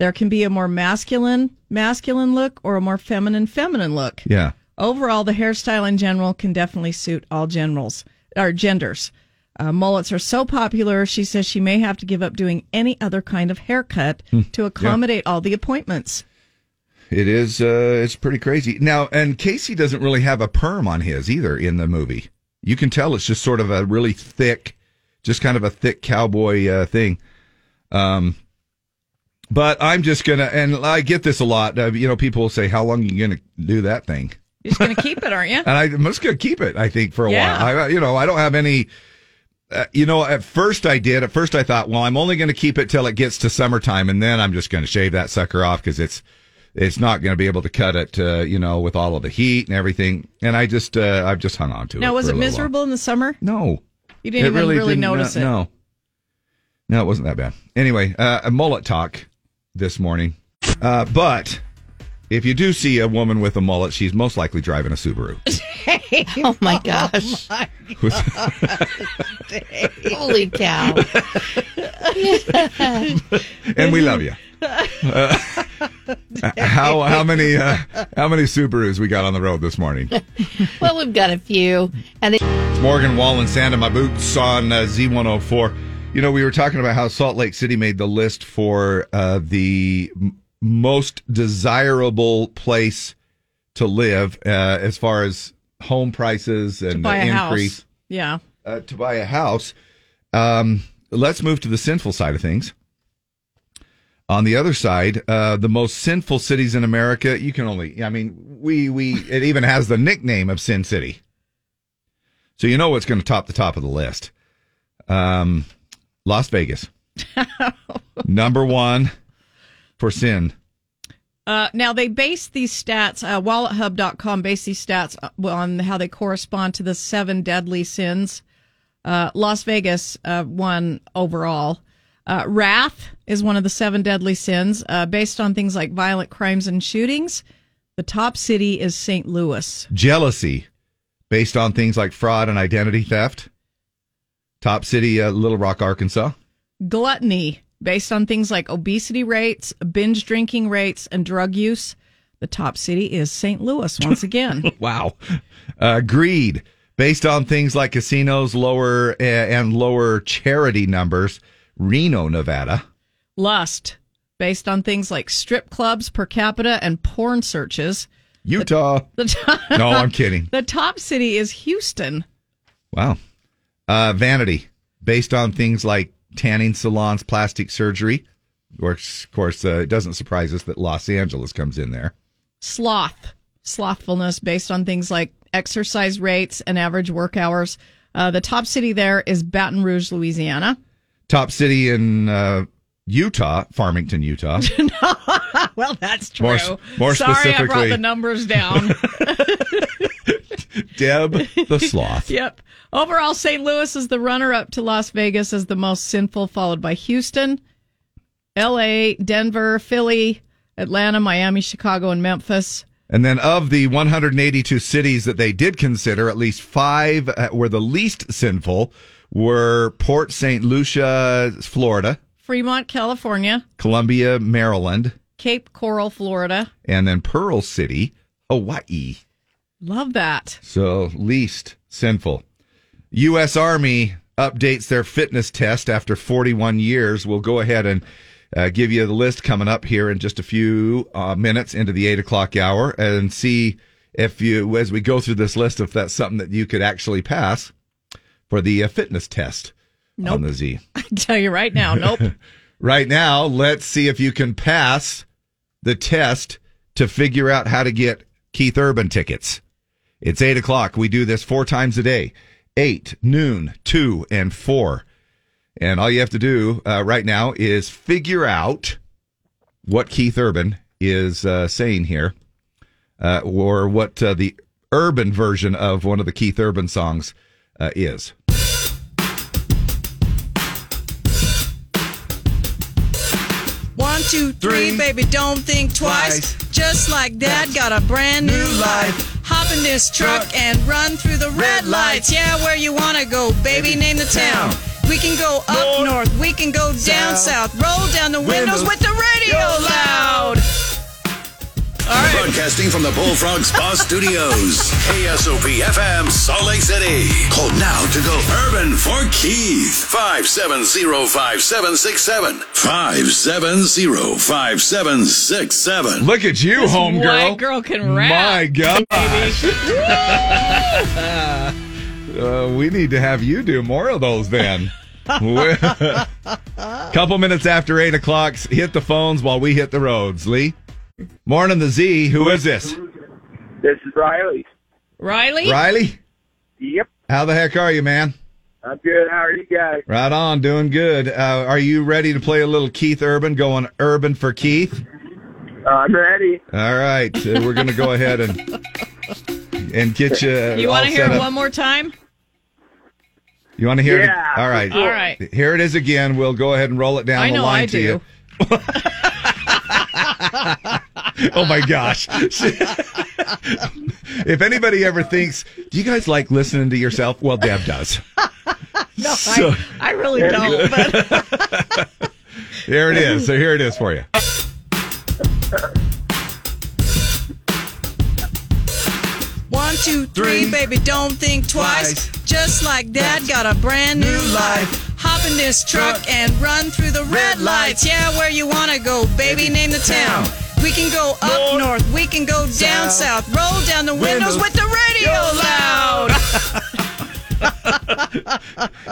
There can be a more masculine, masculine look or a more feminine, feminine look. Yeah. Overall, the hairstyle in general can definitely suit all generals or genders. Uh, mullets are so popular, she says she may have to give up doing any other kind of haircut Hmm. to accommodate all the appointments. It is. Uh, it's pretty crazy now. And Kayce doesn't really have a perm on his either in the movie. You can tell it's just sort of a really thick, just kind of a thick cowboy uh, thing. Um, but I'm just gonna, and I get this a lot. Uh, you know, people will say, "How long are you gonna do that thing?" You're just going to keep it, aren't you? And I'm just gonna keep it. I think for a Yeah. while. I, you know, I don't have any. Uh, you know, at first I did. At first I thought, well, I'm only going to keep it till it gets to summertime, and then I'm just going to shave that sucker off because it's it's not going to be able to cut it. Uh, you know, with all of the heat and everything. And I just uh, I've just hung on to it. Now, was for it a little while. miserable in the summer? No. You didn't even really, didn't- notice no, it. No, no, it wasn't that bad. Anyway, uh, a mullet talk this morning. Uh, but if you do see a woman with a mullet, she's most likely driving a Subaru. oh my gosh. Holy cow. and we love you. Uh, how how many uh, how many Subarus we got on the road this morning? well, we've got a few. And they- It's Morgan Wallen, and Sand in My Boots on uh, Z104. You know, we were talking about how Salt Lake City made the list for uh, the m- most desirable place to live uh, as far as home prices and buy the a increase house. Yeah. uh, to buy a house. Um, let's move to the sinful side of things. On the other side, uh, the most sinful cities in America, you can only, I mean, we, we, it even has the nickname of Sin City. So you know what's going to top the top of the list. Um, Las Vegas. Number one for sin. Uh, now they base these stats, uh, WalletHub.com base these stats uh, on how they correspond to the seven deadly sins. Uh, Las Vegas uh, won overall. Uh, wrath is one of the seven deadly sins, uh, based on things like violent crimes and shootings. The top city is St. Louis. Jealousy, based on things like fraud and identity theft. Top city, uh, Little Rock, Arkansas. Gluttony, based on things like obesity rates, binge drinking rates, and drug use. The top city is St. Louis once again. wow. Uh, greed, based on things like casinos, lower uh, and lower charity numbers. Reno, Nevada. Lust, based on things like strip clubs per capita and porn searches. Utah. The top, no, I'm kidding. The top city is Houston. Wow. Uh, vanity, based on things like tanning salons, plastic surgery. Of course, uh, it doesn't surprise us that Los Angeles comes in there. Sloth, slothfulness, based on things like exercise rates and average work hours. Uh, the top city there is Baton Rouge, Louisiana. Top city in uh, Utah, Farmington, Utah. well, that's true. More, more Sorry, I brought specifically, the numbers down. Deb the Sloth. yep. Overall, St. Louis is the runner up to Las Vegas as the most sinful, followed by Houston, LA, Denver, Philly, Atlanta, Miami, Chicago, and Memphis. And then of the 182 cities that they did consider, at least five uh, were the least sinful were Port St. Lucie, Florida, Fremont, California, Columbia, Maryland, Cape Coral, Florida. and then Pearl City, Hawaii. Love that. So least sinful. U.S. Army updates their fitness test after 41 years. We'll go ahead and uh, give you the list coming up here in just a few uh, minutes into the eight o'clock hour and see if you, as we go through this list, if that's something that you could actually pass for the uh, fitness test Nope. on the Z. I tell you right now, nope. Right now, let's see if you can pass the test to figure out how to get Keith Urban tickets. It's eight o'clock. We do this four times a day eight, noon, two, and four. And all you have to do uh, right now is figure out what Keith Urban is uh, saying here, uh, or what uh, the urban version of one of the Keith Urban songs uh, is. One, two, three, baby, don't think twice. Just like that, got a brand new life. Hop in this truck and run through the red lights. Yeah, where you wanna go, baby, name the town. We can go up north, we can go down south. Roll down the windows with the radio loud. Broadcasting from the Bullfrog Spa Studios. KSOP FM, Salt Lake City. Call now to go urban for Keith. 570-5767. 570-5767. Look at you, This homegirl. white girl can rap, My God. uh, we need to have you do more of those then. Couple minutes after eight o'clock, hit the phones while we hit the roads. Lee, morning the Z. Who is this? This is Riley. Riley? Riley. Yep. How the heck are you, man? I'm good. How are you guys? Right on, doing good. Uh, are you ready to play a little Keith Urban? Going urban for Keith. I'm ready. All right, uh, we're going to go ahead and and get you. You want to hear it one more time? You want to hear Yeah, it? All right. All right. Here it is again. We'll go ahead and roll it down I the know line I to do. you. oh my gosh. if anybody ever thinks, do you guys like listening to yourself? Well, Deb does. No, So- I, I really don't. But Here it is. So here it is for you. One, two, three, baby, don't think twice. Just like dad got a brand new life. Hop in this truck and run through the red lights. Yeah, where you wanna go, baby, name the town. We can go up north, we can go down south. Roll down the windows with the radio loud.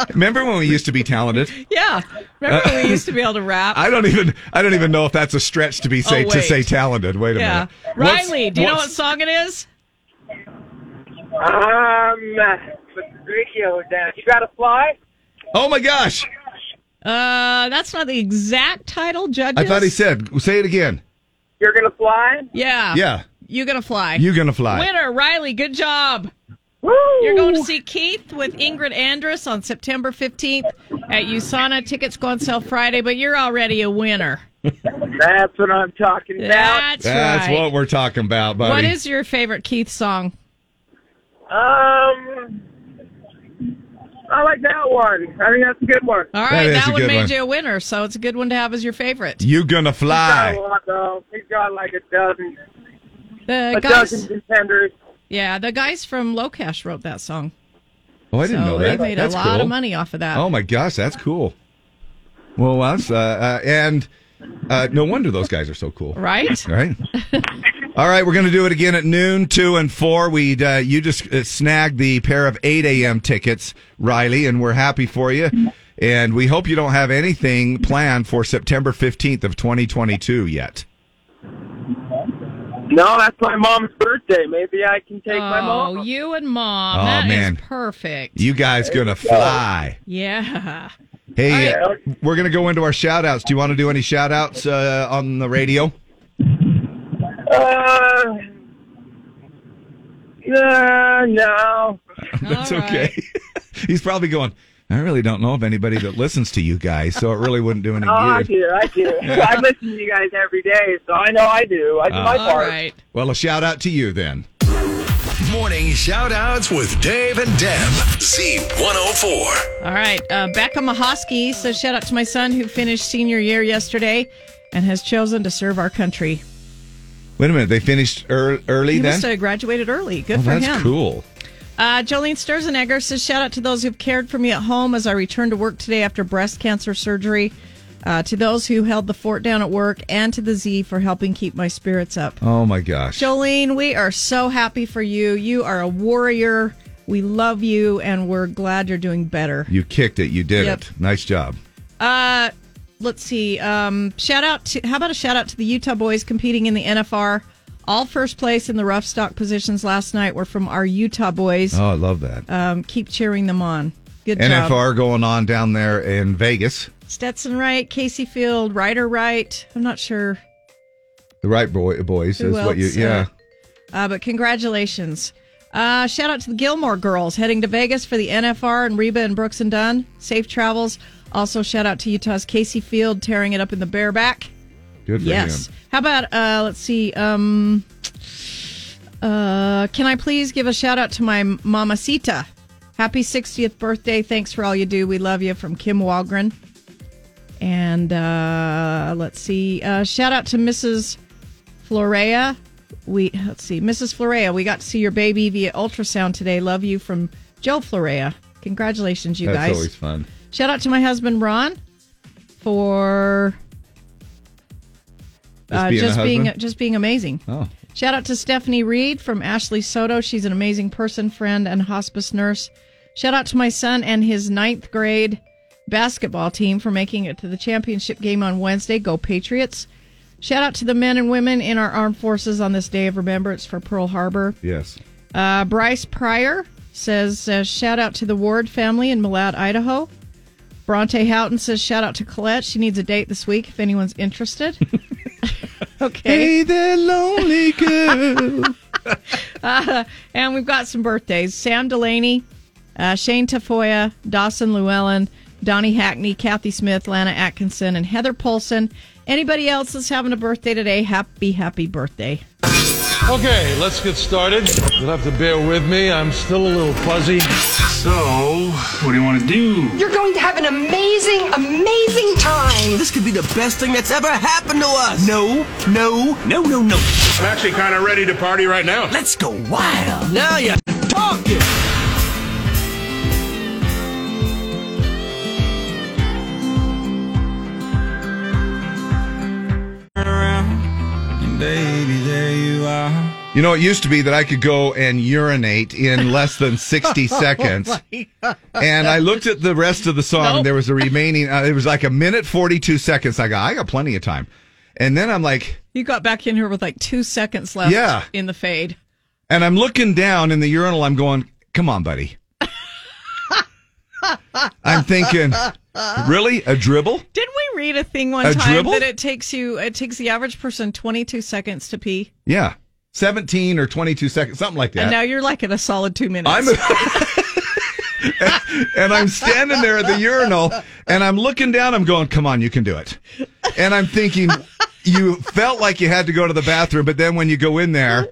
Remember when we used to be talented? yeah, remember when we used to be able to rap? I don't even I don't even know if that's a stretch to be say Oh, to say talented. Wait a yeah, minute. What's- Riley, do you know what song it is? Um, put the radio down. You got to fly? Oh my gosh! Uh, that's not the exact title. Judges. I thought he said. Say it again. You're gonna fly? Yeah. Yeah. You gonna fly? You gonna fly. Winner, Riley. Good job. Woo! You're going to see Keith with Ingrid Andress on September 15th at USANA. Tickets go on sale Friday, but you're already a winner. That's what I'm talking about. That's, That's right. what we're talking about, buddy. What is your favorite Keith song? Um, I like that one. I think that's a good one. All right, That is that, one made one. you a winner, so it's a good one to have as your favorite. you gonna fly. He's got a fly? lot, though. He's got like a dozen, The a guys, dozen contenders. yeah, the guys from Locash wrote that song. Oh, I didn't so know that. they made That's a lot cool. of money off of that. Oh my gosh, that's cool. Well, that's uh, uh and uh, no wonder those guys are so cool, Right? right? All right, we're going to do it again at noon, two and four. We uh, you just uh, snagged the pair of eight a.m. tickets, Riley, and we're happy for you. And we hope you don't have anything planned for September fifteenth of twenty twenty two yet. No, that's my mom's birthday. Maybe I can take my mom. Oh, you and mom. Oh, That is man. perfect. You guys gonna fly? Yeah. Hey, All uh, we're going to go into our shout outs. Do you want to do any shout outs uh, on the radio? Uh, uh, no. That's okay. He's probably going, I really don't know of anybody that listens to you guys, so it really wouldn't do any Oh, I do. I do. I listen to you guys every day, so I know I do. I do my Uh, part. Well, a shout out to you then. Morning shout outs with Dave and Deb. Z104. All right. Uh, Becca Mahoski says, shout out to my son who finished senior year yesterday and has chosen to serve our country. Wait a minute. They finished ear- early He then? must have graduated early. Good oh, for that's him. cool. Uh, Jolene Sturzenegger says, shout out to those who've cared for me at home as I return to work today after breast cancer surgery. Uh, to those who held the fort down at work and to the Z for helping keep my spirits up. Oh, my gosh. Jolene, we are so happy for you. You are a warrior. We love you, and we're glad you're doing better. You kicked it. You did Yep. it. Nice job. Uh, let's see. Um, shout out to how about a shout out to the Utah boys competing in the NFR. All first place in the rough stock positions last night were from our Utah boys. Oh, I love that. Um, keep cheering them on. Good job. NFR job. going on down there in Vegas. Stetson Wright, Kaycee Feild, Ryder Wright. I'm not sure The right boy, boys Who is what you, yeah. Uh, uh, but congratulations. Uh, shout out to the Gilmore girls heading to Vegas for the NFR and Reba and Brooks and Dunn. Safe travels. Also, shout out to Utah's Kaycee Feild tearing it up in the bareback. Good for yes. him. How about uh, let's see. Um, uh, can I please give a shout out to my mamacita? Happy 60th birthday! Thanks for all you do. We love you from Kim Walgren. And uh, let's see. Uh, shout out to Mrs. Florea. We let's see, Mrs. Florea. We got to see your baby via ultrasound today. Love you from Joe Florea. Congratulations, you That's guys. That's always fun. Shout out to my husband Ron for Just uh, being a just being just being amazing. Oh. Shout out to Stephanie Reed from Ashley Soto. She's an amazing person, friend, and hospice nurse. Shout out to my son and his ninth grade basketball team for making it to the championship game on Wednesday. Go Patriots! Shout out to the men and women in our armed forces on this day of remembrance for Pearl Harbor. Yes. Uh, Bryce Pryor says, uh, shout out to the Ward family in Malad, Idaho. Bronte Houghton says, shout out to Colette. She needs a date this week if anyone's interested. okay. Hey there, lonely girl. Uh, and we've got some birthdays Sam Delaney, uh, Shane Tafoya, Dawson Llewellyn, Donnie Hackney, Kathy Smith, Lana Atkinson, and Heather Polson. Anybody else that's having a birthday today, happy, happy birthday. Okay, let's get started. You'll have to bear with me. I'm still a little fuzzy. So, what do you want to do? You're going to have an amazing, amazing time. This could be the best thing that's ever happened to us. No, no, no, no, no. I'm actually kind of ready to party right now. Let's go wild. Now you're talking. Baby, there you are. You know, it used to be that I could go and urinate in less than 60 Oh seconds. and I looked at the rest of the song, Nope. and there was a remaining, uh, it was like a minute 42 seconds. I got, I got plenty of time. And then I'm like, You got back in here with like two seconds left Yeah. in the fade. and I'm looking down in the urinal, I'm going, come on, buddy. I'm thinking, really? A dribble? Didn't we read a thing one A time dribble? that it takes you it takes the average person 22 seconds to pee, Yeah. 17 or 22 seconds, something like that. and now you're like at a solid two minutes. I'm and I'm standing there at the urinal and I'm looking down. I'm going, come on, you can do it. And I'm thinking, you felt like you had to go to the bathroom, but then when you go in there,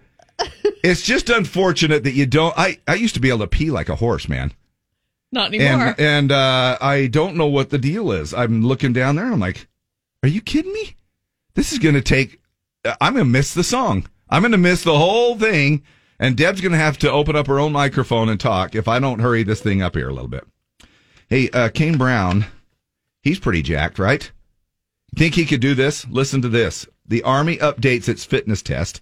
it's just unfortunate that you don't. I, I used to be able to pee like a horse, man. Not anymore. And, and uh, I don't know what the deal is. I'm looking down there and I'm like, are you kidding me? This is going to take, I'm going to miss the song. I'm going to miss the whole thing. And Deb's going to have to open up her own microphone and talk if I don't hurry this thing up here a little bit. Hey, uh, Kane Brown, he's pretty jacked, right? Think he could do this? Listen to this. The Army updates its fitness test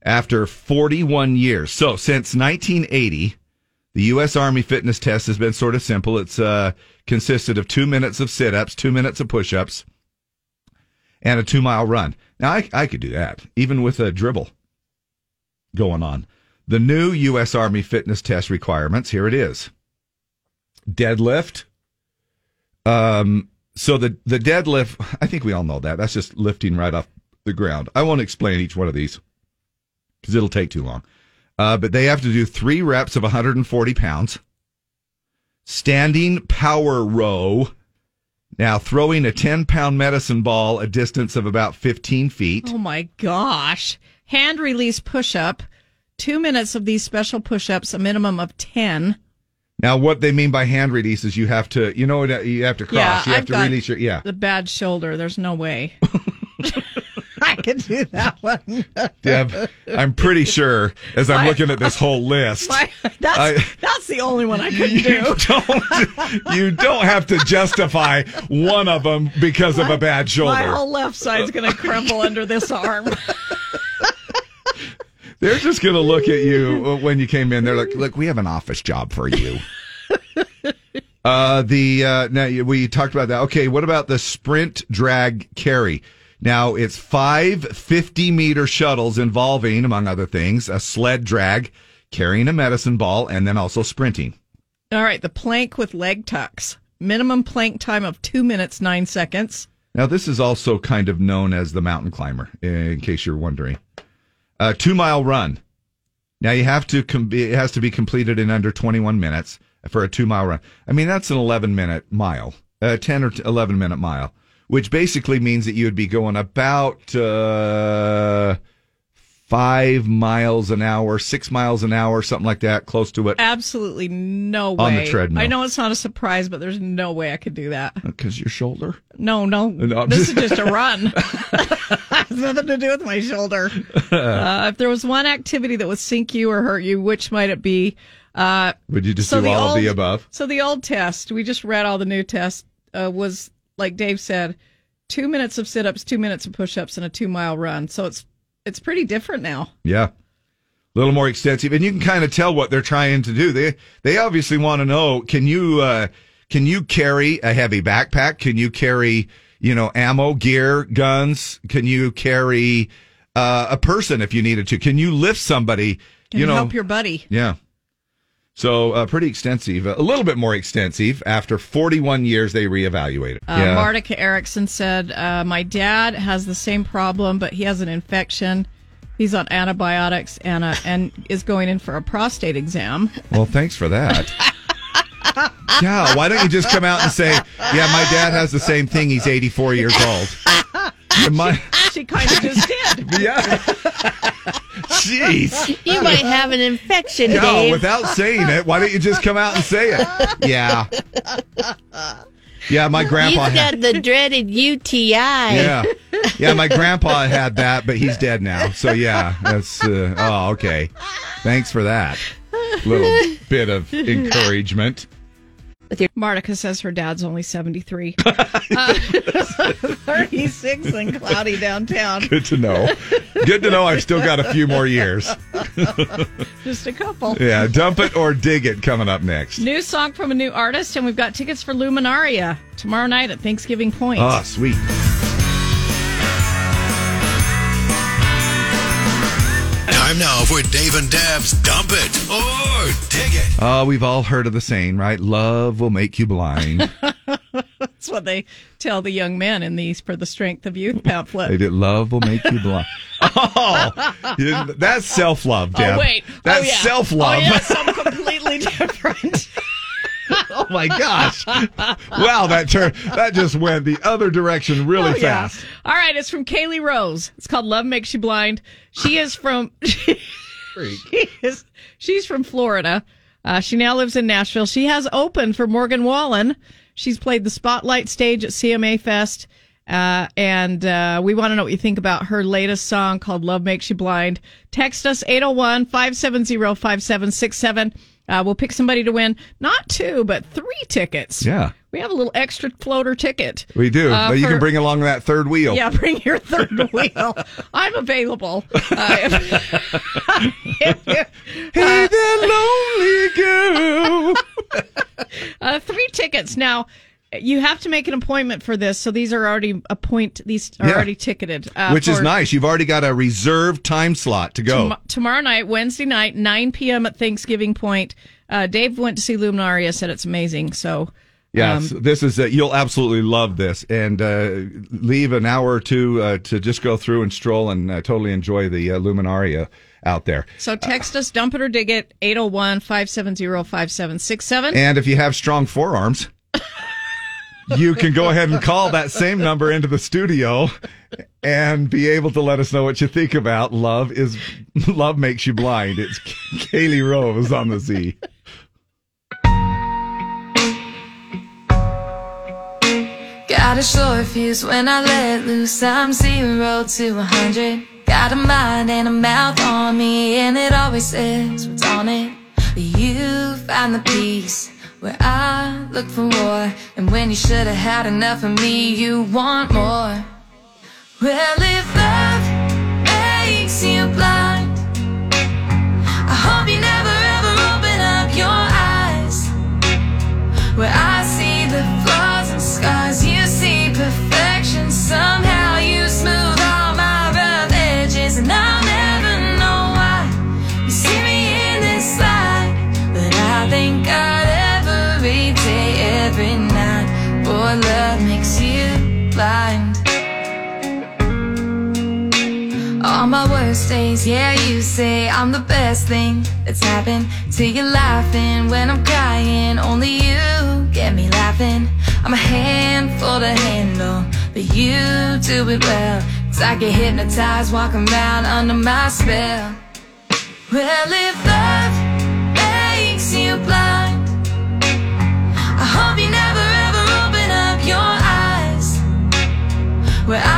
after 41 years. So since 1980, the U.S. Army fitness test has been sort of simple. It's uh, consisted of two minutes of sit-ups, two minutes of push-ups, and a two-mile run. Now I, I could do that, even with a dribble going on. The new U.S. Army fitness test requirements. Here it is: deadlift. Um. So the the deadlift. I think we all know that. That's just lifting right off the ground. I won't explain each one of these because it'll take too long. Uh, but they have to do three reps of 140 pounds. Standing power throw. Now throwing a 10 pound medicine ball a distance of about 15 feet. Oh my gosh. Hand release push up. Two minutes of these special push ups, a minimum of 10. Now, what they mean by hand release is you have to, you know, you have to cross. Yeah, you have I've to got release your, yeah. The bad shoulder. There's no way. Could do that one. Deb, I'm pretty sure as I'm My- looking at this whole list, My- that's, I- that's the only one I could you do. don't, you don't have to justify one of them because of a bad shoulder. My whole left side's going to crumble under this arm. They're just going to look at you when you came in. They're like, "Look, we have an office job for you." uh, the uh, now you- we talked about that. Okay, what about the sprint drag carry? Now it's five 50 meter shuttles involving, among other things, a sled drag, carrying a medicine ball, and then also sprinting. All right, the plank with leg tucks. Minimum plank time of two minutes, nine seconds. Now, this is also kind of known as the mountain climber, in case you're wondering. A two mile run. Now you have to com- it has to be completed in under 21 minutes for a two mile run. I mean that's an 11 minute mile, a 10 or 11 minute mile, which basically means that you would be going about uh, five miles an hour, six miles an hour, something like that, close to it, Absolutely no way. On the treadmill. I know it's not a surprise, but there's no way I could do that. because your shoulder. No, no. No, this is just- just a run. has nothing to do with my shoulder. Uh, if there was one activity that would sink you or hurt you, which might it be? Uh, Would you just so do all old, of the above? So the old test, we just read all the new tests, uh, was like Dave said, two minutes of sit ups, two minutes of push ups, and a two mile run. So it's it's pretty different now. Yeah. A little more extensive. And you can kind of tell what they're trying to do. They they obviously want to know, can you uh can you carry a heavy backpack? Can you carry, you know, ammo, gear, guns? Can you carry uh, a person if you needed to? Can you lift somebody? Can you know, help your buddy? yeah. So uh, pretty extensive, a little bit more extensive. After 41 years, they reevaluated. Uh, Martica Erickson said, uh, My dad has the same problem, but he has an infection. He's on antibiotics and, uh, and is going in for a prostate exam. Well, thanks for that. yeah, why don't you just come out and say, yeah, my dad has the same thing. He's 84 years old. My, She kind of just did. yeah. Jeez. You might have an infection, No, Dave. without saying it, why don't you just come out and say it? Yeah. Yeah, my grandpa He's had. got the dreaded UTI. Yeah. Yeah, my grandpa had that, but he's dead now. So yeah, that's uh, oh okay. Thanks for that little bit of encouragement. Martica says her dad's only 73. Uh, 36 and cloudy downtown. Good to know. Good to know I've still got a few more years. Just a couple. Yeah, dump it or dig it coming up next. New song from a new artist, and we've got tickets for Luminaria tomorrow night at Thanksgiving Point. Oh, sweet. Time now for Dave and Deb's Dump It or Dig It. Oh, we've all heard of the saying, right? Love will make you blind. That's what they tell the young men in these for the strength of youth pamphlet. They did love will make you blind. Oh, that's self love, Deb. Oh wait, that's oh, yeah. self love. Oh yeah, something completely different. oh my gosh! Wow, that turn that just went the other direction really Oh, yeah. fast. All right, it's from Kaylee Rose. It's called Love Makes You Blind. She is from she is, she's from Florida. Uh, she now lives in Nashville. She has opened for Morgan Wallen. She's played the Spotlight stage at CMA Fest. Uh, and uh, we want to know what you think about her latest song called Love Makes You Blind. Text us 801 570 5767. Uh, We'll pick somebody to win not two, but three tickets. Yeah. We have a little extra floater ticket. We do. Uh, but you for- can bring along that third wheel. Yeah, bring your third wheel. I'm available. Uh, if- hey there, lonely girl. uh, three tickets. Now, you have to make an appointment for this, so these are already appoint. These are Yeah. already ticketed. Uh, Which is nice. You've already got a reserved time slot to go. tom- tomorrow night, Wednesday night, 9 p.m. at Thanksgiving Point. Uh, Dave went to see Luminaria, said it's amazing. So, Yes, um, this is uh, you'll absolutely love this, and uh, leave an hour or two uh, to just go through and stroll and uh, totally enjoy the uh, Luminaria out there. so text us, dump it or dig it, 801 570 5767. And if you have strong forearms, you can go ahead and call that same number into the studio and be able to let us know what you think about love is love makes you blind. It's Kaylee Rose on the Z. Got a short fuse when I let loose. I'm zero to a hundred. Got a mind and a mouth on me, and it always says what's on it. You find the peace where I look for more and when you should have had enough of me, you want more. Well, if love days, yeah, you say I'm the best thing that's happened to you laughing when I'm crying. Only you get me laughing. I'm a handful to handle, but you do it well. Cause I get hypnotized walking around under my spell. Well, if love makes you blind, I hope you never ever open up your eyes. Where I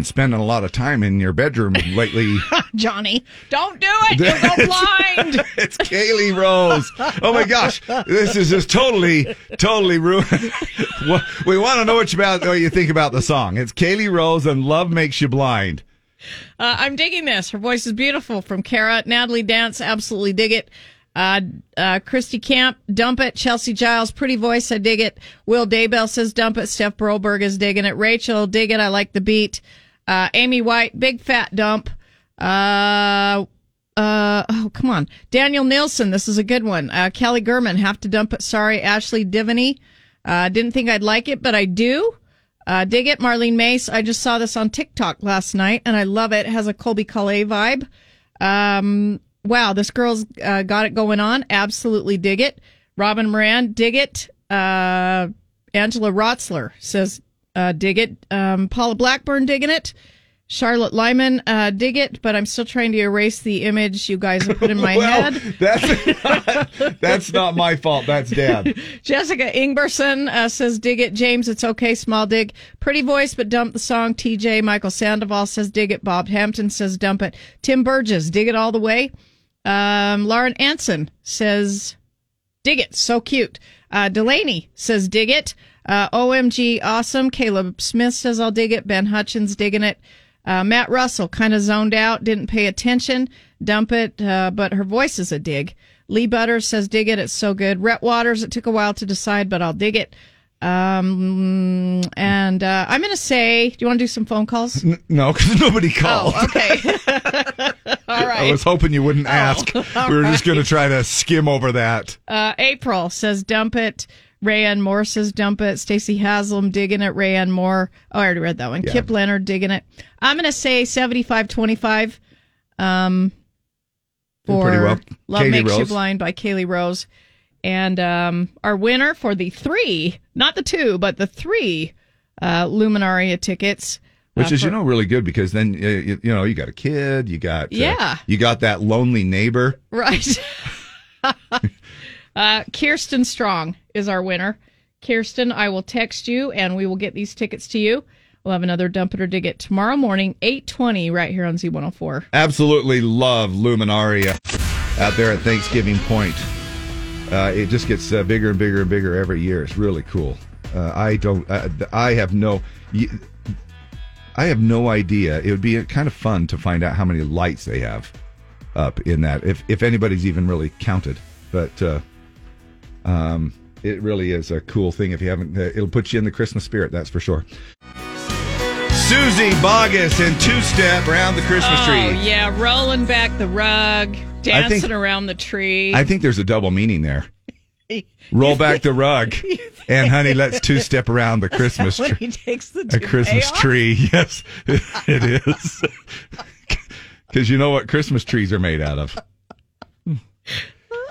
Been spending a lot of time in your bedroom lately. Johnny, don't do it. You'll go blind. it's Kaylee Rose. Oh my gosh, this is just totally, totally ruined. We want to know what you about what you think about the song. It's Kaylee Rose and "Love Makes You Blind." Uh, I'm digging this. Her voice is beautiful. From Kara, Natalie Dance, absolutely dig it. Uh, uh, Christy Camp, dump it. Chelsea Giles, pretty voice, I dig it. Will Daybell says dump it. Steph Broberg is digging it. Rachel, dig it. I like the beat. Uh, Amy White, big fat dump. Uh, uh, oh, come on. Daniel Nielsen, this is a good one. Uh, Kelly Gurman, have to dump it. Sorry. Ashley Divany, uh, didn't think I'd like it, but I do. Uh, dig it, Marlene Mace. I just saw this on TikTok last night and I love it. It has a Colbie Caillat vibe. Um, wow, this girl's uh, got it going on. Absolutely dig it. Robin Moran, dig it. Uh, Angela Rotzler says, uh, dig it. Um, Paula Blackburn, digging it. Charlotte Lyman, uh, dig it, but I'm still trying to erase the image you guys have put in my Well, head. That's not, that's not my fault. That's Dad. Jessica Ingberson uh, says, dig it. James, it's okay. Small dig. Pretty voice, but dump the song. TJ Michael Sandoval says, dig it. Bob Hampton says, dump it. Tim Burgess, dig it all the way. Um, Lauren Anson says, dig it. So cute. Uh, Delaney says, dig it. Uh, OMG, awesome. Caleb Smith says, I'll dig it. Ben Hutchins, digging it. Uh, Matt Russell kind of zoned out, didn't pay attention. Dump it, uh, but her voice is a dig. Lee Butters says, dig it. It's so good. Rhett Waters, it took a while to decide, but I'll dig it. Um, and uh, I'm going to say, do you want to do some phone calls? N- no, because nobody called. Oh, okay. All right. I was hoping you wouldn't ask. all we were just going to try to skim over that. Uh, April says dump it. Rayanne Moore says dump it. Stacy Haslam digging it. Rayanne Moore. Oh, I already read that one. Yeah. Kip Leonard digging it. I'm going to say 75 25. Um, for well. Love Makes You Blind by Kaylee Rose. And um, our winner for the three, not the two, but the three uh, Luminaria tickets. Which uh, is, you know, really good because then, uh, you, you know, you got a kid, you got, uh, Yeah. you got that lonely neighbor. Right. uh, Kirsten Strong is our winner. Kirsten, I will text you and we will get these tickets to you. We'll have another Dump It or Dig It tomorrow morning, 820, right here on Z104. Absolutely love Luminaria out there at Thanksgiving Point. Uh, it just gets uh, bigger and bigger and bigger every year. It's really cool. Uh, I don't. Uh, I have no. I have no idea. It would be kind of fun to find out how many lights they have up in that, if if anybody's even really counted. But uh, um, it really is a cool thing. If you haven't, uh, it'll put you in the Christmas spirit. That's for sure. Suzy Bogguss and Two Step around the Christmas tree. oh, tree. yeah, rolling back the rug, dancing around the tree. I think there's a double meaning there. Roll back the rug, and honey, let's two step around the Christmas tree. he takes the A Christmas off? tree, yes, it is. Because you know what Christmas trees are made out of.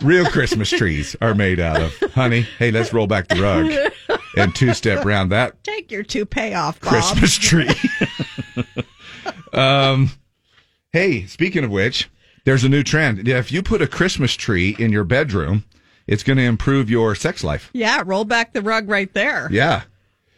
Real Christmas trees are made out of. Honey, hey, let's roll back the rug and two step around that Take your toupee off, Bob. Christmas tree. um, hey, speaking of which, there's a new trend. If you put a Christmas tree in your bedroom, it's going to improve your sex life. Yeah, roll back the rug right there. Yeah.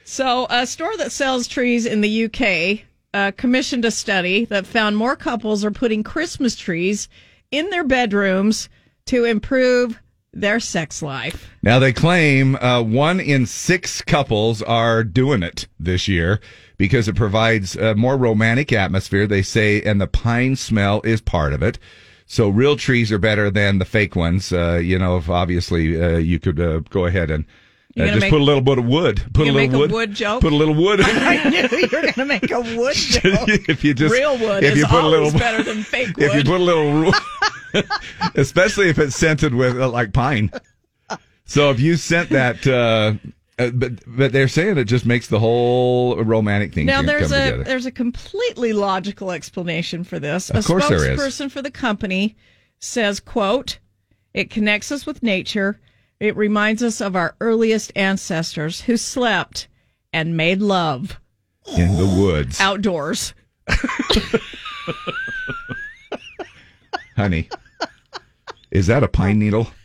So, a store that sells trees in the UK uh, commissioned a study that found more couples are putting Christmas trees in their bedrooms to improve their sex life. Now they claim uh, one in six couples are doing it this year because it provides a more romantic atmosphere. They say, and the pine smell is part of it. So real trees are better than the fake ones. Uh, you know, if obviously uh, you could uh, go ahead and uh, just make- put a little bit of wood. Put a little wood. a wood joke? Put a little wood. I knew you were going to make a wood joke. if you just Real wood if is you put a little better than fake wood. if you put a little especially if it's scented with uh, like pine so if you scent that uh uh, but but they're saying it just makes the whole romantic thing now there's a together. there's a completely logical explanation for this. Of a course there is. spokesperson for the company says, "quote It connects us with nature. It reminds us of our earliest ancestors who slept and made love in the woods outdoors." honey is that a pine needle?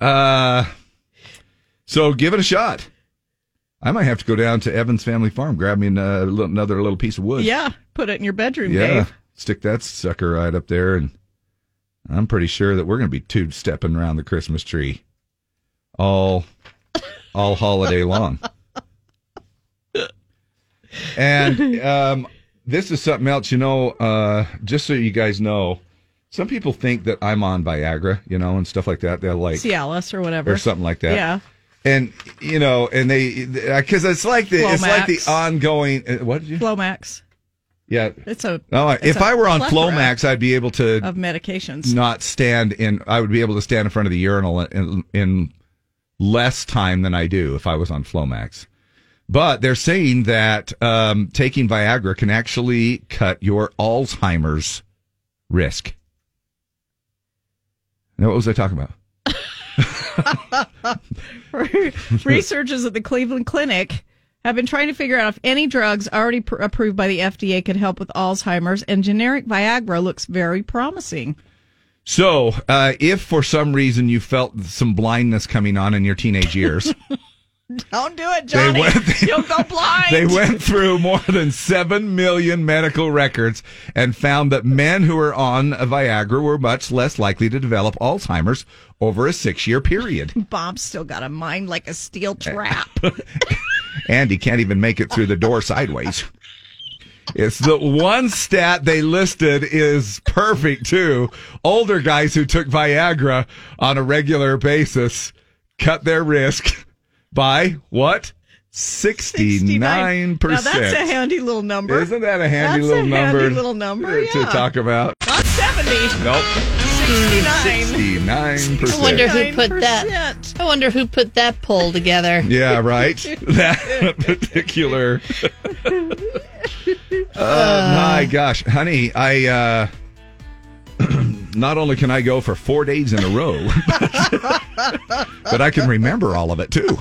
Uh so give it a shot. I might have to go down to evans family farm grab me uh, another little piece of wood. Yeah, put it in your bedroom, yeah Dave. stick that sucker right up there and i'm pretty sure that we're going to be two stepping around the christmas tree all all holiday long. And um, this is something else you know uh, just so you guys know some people think that i'm on viagra you know and stuff like that they're like Cialis or whatever, or something like that Yeah. and you know and they because it's like the it's like the ongoing uh, what did you Flomax. yeah It's a no, it's if a I were on Flomax, I'd be able to of medications. not stand in. I would be able to stand in front of the urinal in, in less time than I do if I was on Flomax. But they're saying that um, taking Viagra can actually cut your Alzheimer's risk. Now, what was I talking about? Researchers at the Cleveland Clinic have been trying to figure out if any drugs already pr- approved by the FDA could help with Alzheimer's, and generic Viagra looks very promising. So, uh, if for some reason you felt some blindness coming on in your teenage years, Don't do it, Johnny. went- You'll go blind. they went through more than 7 million medical records and found that men who were on Viagra were much less likely to develop Alzheimer's over a six year period. Bob's still got a mind like a steel trap. Andy can't even make it through the door sideways. It's the one stat they listed is perfect too. Older guys who took Viagra on a regular basis cut their risk by what? 69%. Now that's a handy little number. Isn't that a handy little number? That's little a number Handy little number. to talk about? Not seventy. Nope. Sixty-nine. 69%. I wonder who put that. I wonder who put that poll together. Yeah, right. that particular. Uh, my gosh, honey, I uh not only can I go for 4 days in a row, but I can remember all of it too.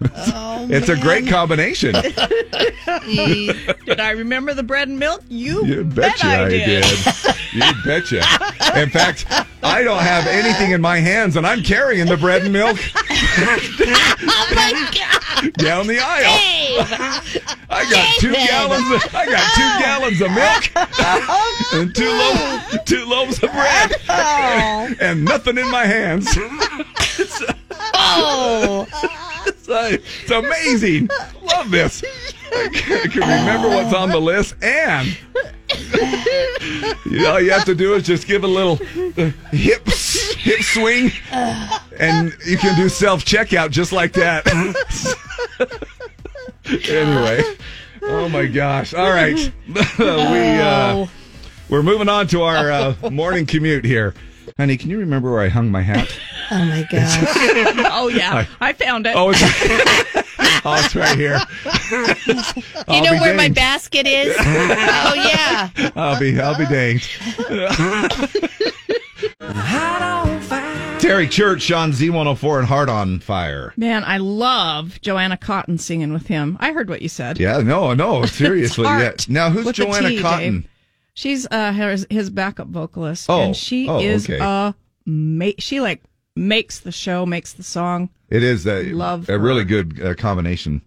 Oh, it's a great combination. Did I remember the bread and milk? You, You bet, betcha I I did. did. You betcha. In fact, I don't have anything in my hands, and I'm carrying the bread and milk oh my god! down the aisle. I got two gallons. Of, I got two oh. gallons of milk oh, and two loaves, two loaves of bread, and nothing in my hands. It's, Oh, it's, it's amazing. Love this. I can remember what's on the list, and you know, all you have to do is just give a little uh, hip hip swing, and you can do self checkout just like that. anyway, oh my gosh! All right, we uh, we're moving on to our uh, morning commute here. Honey, can you remember where I hung my hat? oh my god! oh yeah, I found it. Oh, it's, oh, it's right here. you know where my basket is? oh yeah. I'll be I'll be danged. Eric Church, Sean Z104, and Heart on Fire. Man, I love Joanna Cotten singing with him. I heard what you said. Yeah, no, no, seriously. It's yeah. Now, who's with Joanna T, Cotten? Dave. She's uh his, his backup vocalist, Oh, and she oh, is okay. uh ma- she like makes the show, makes the song. It is a, Love a her. really good uh, combination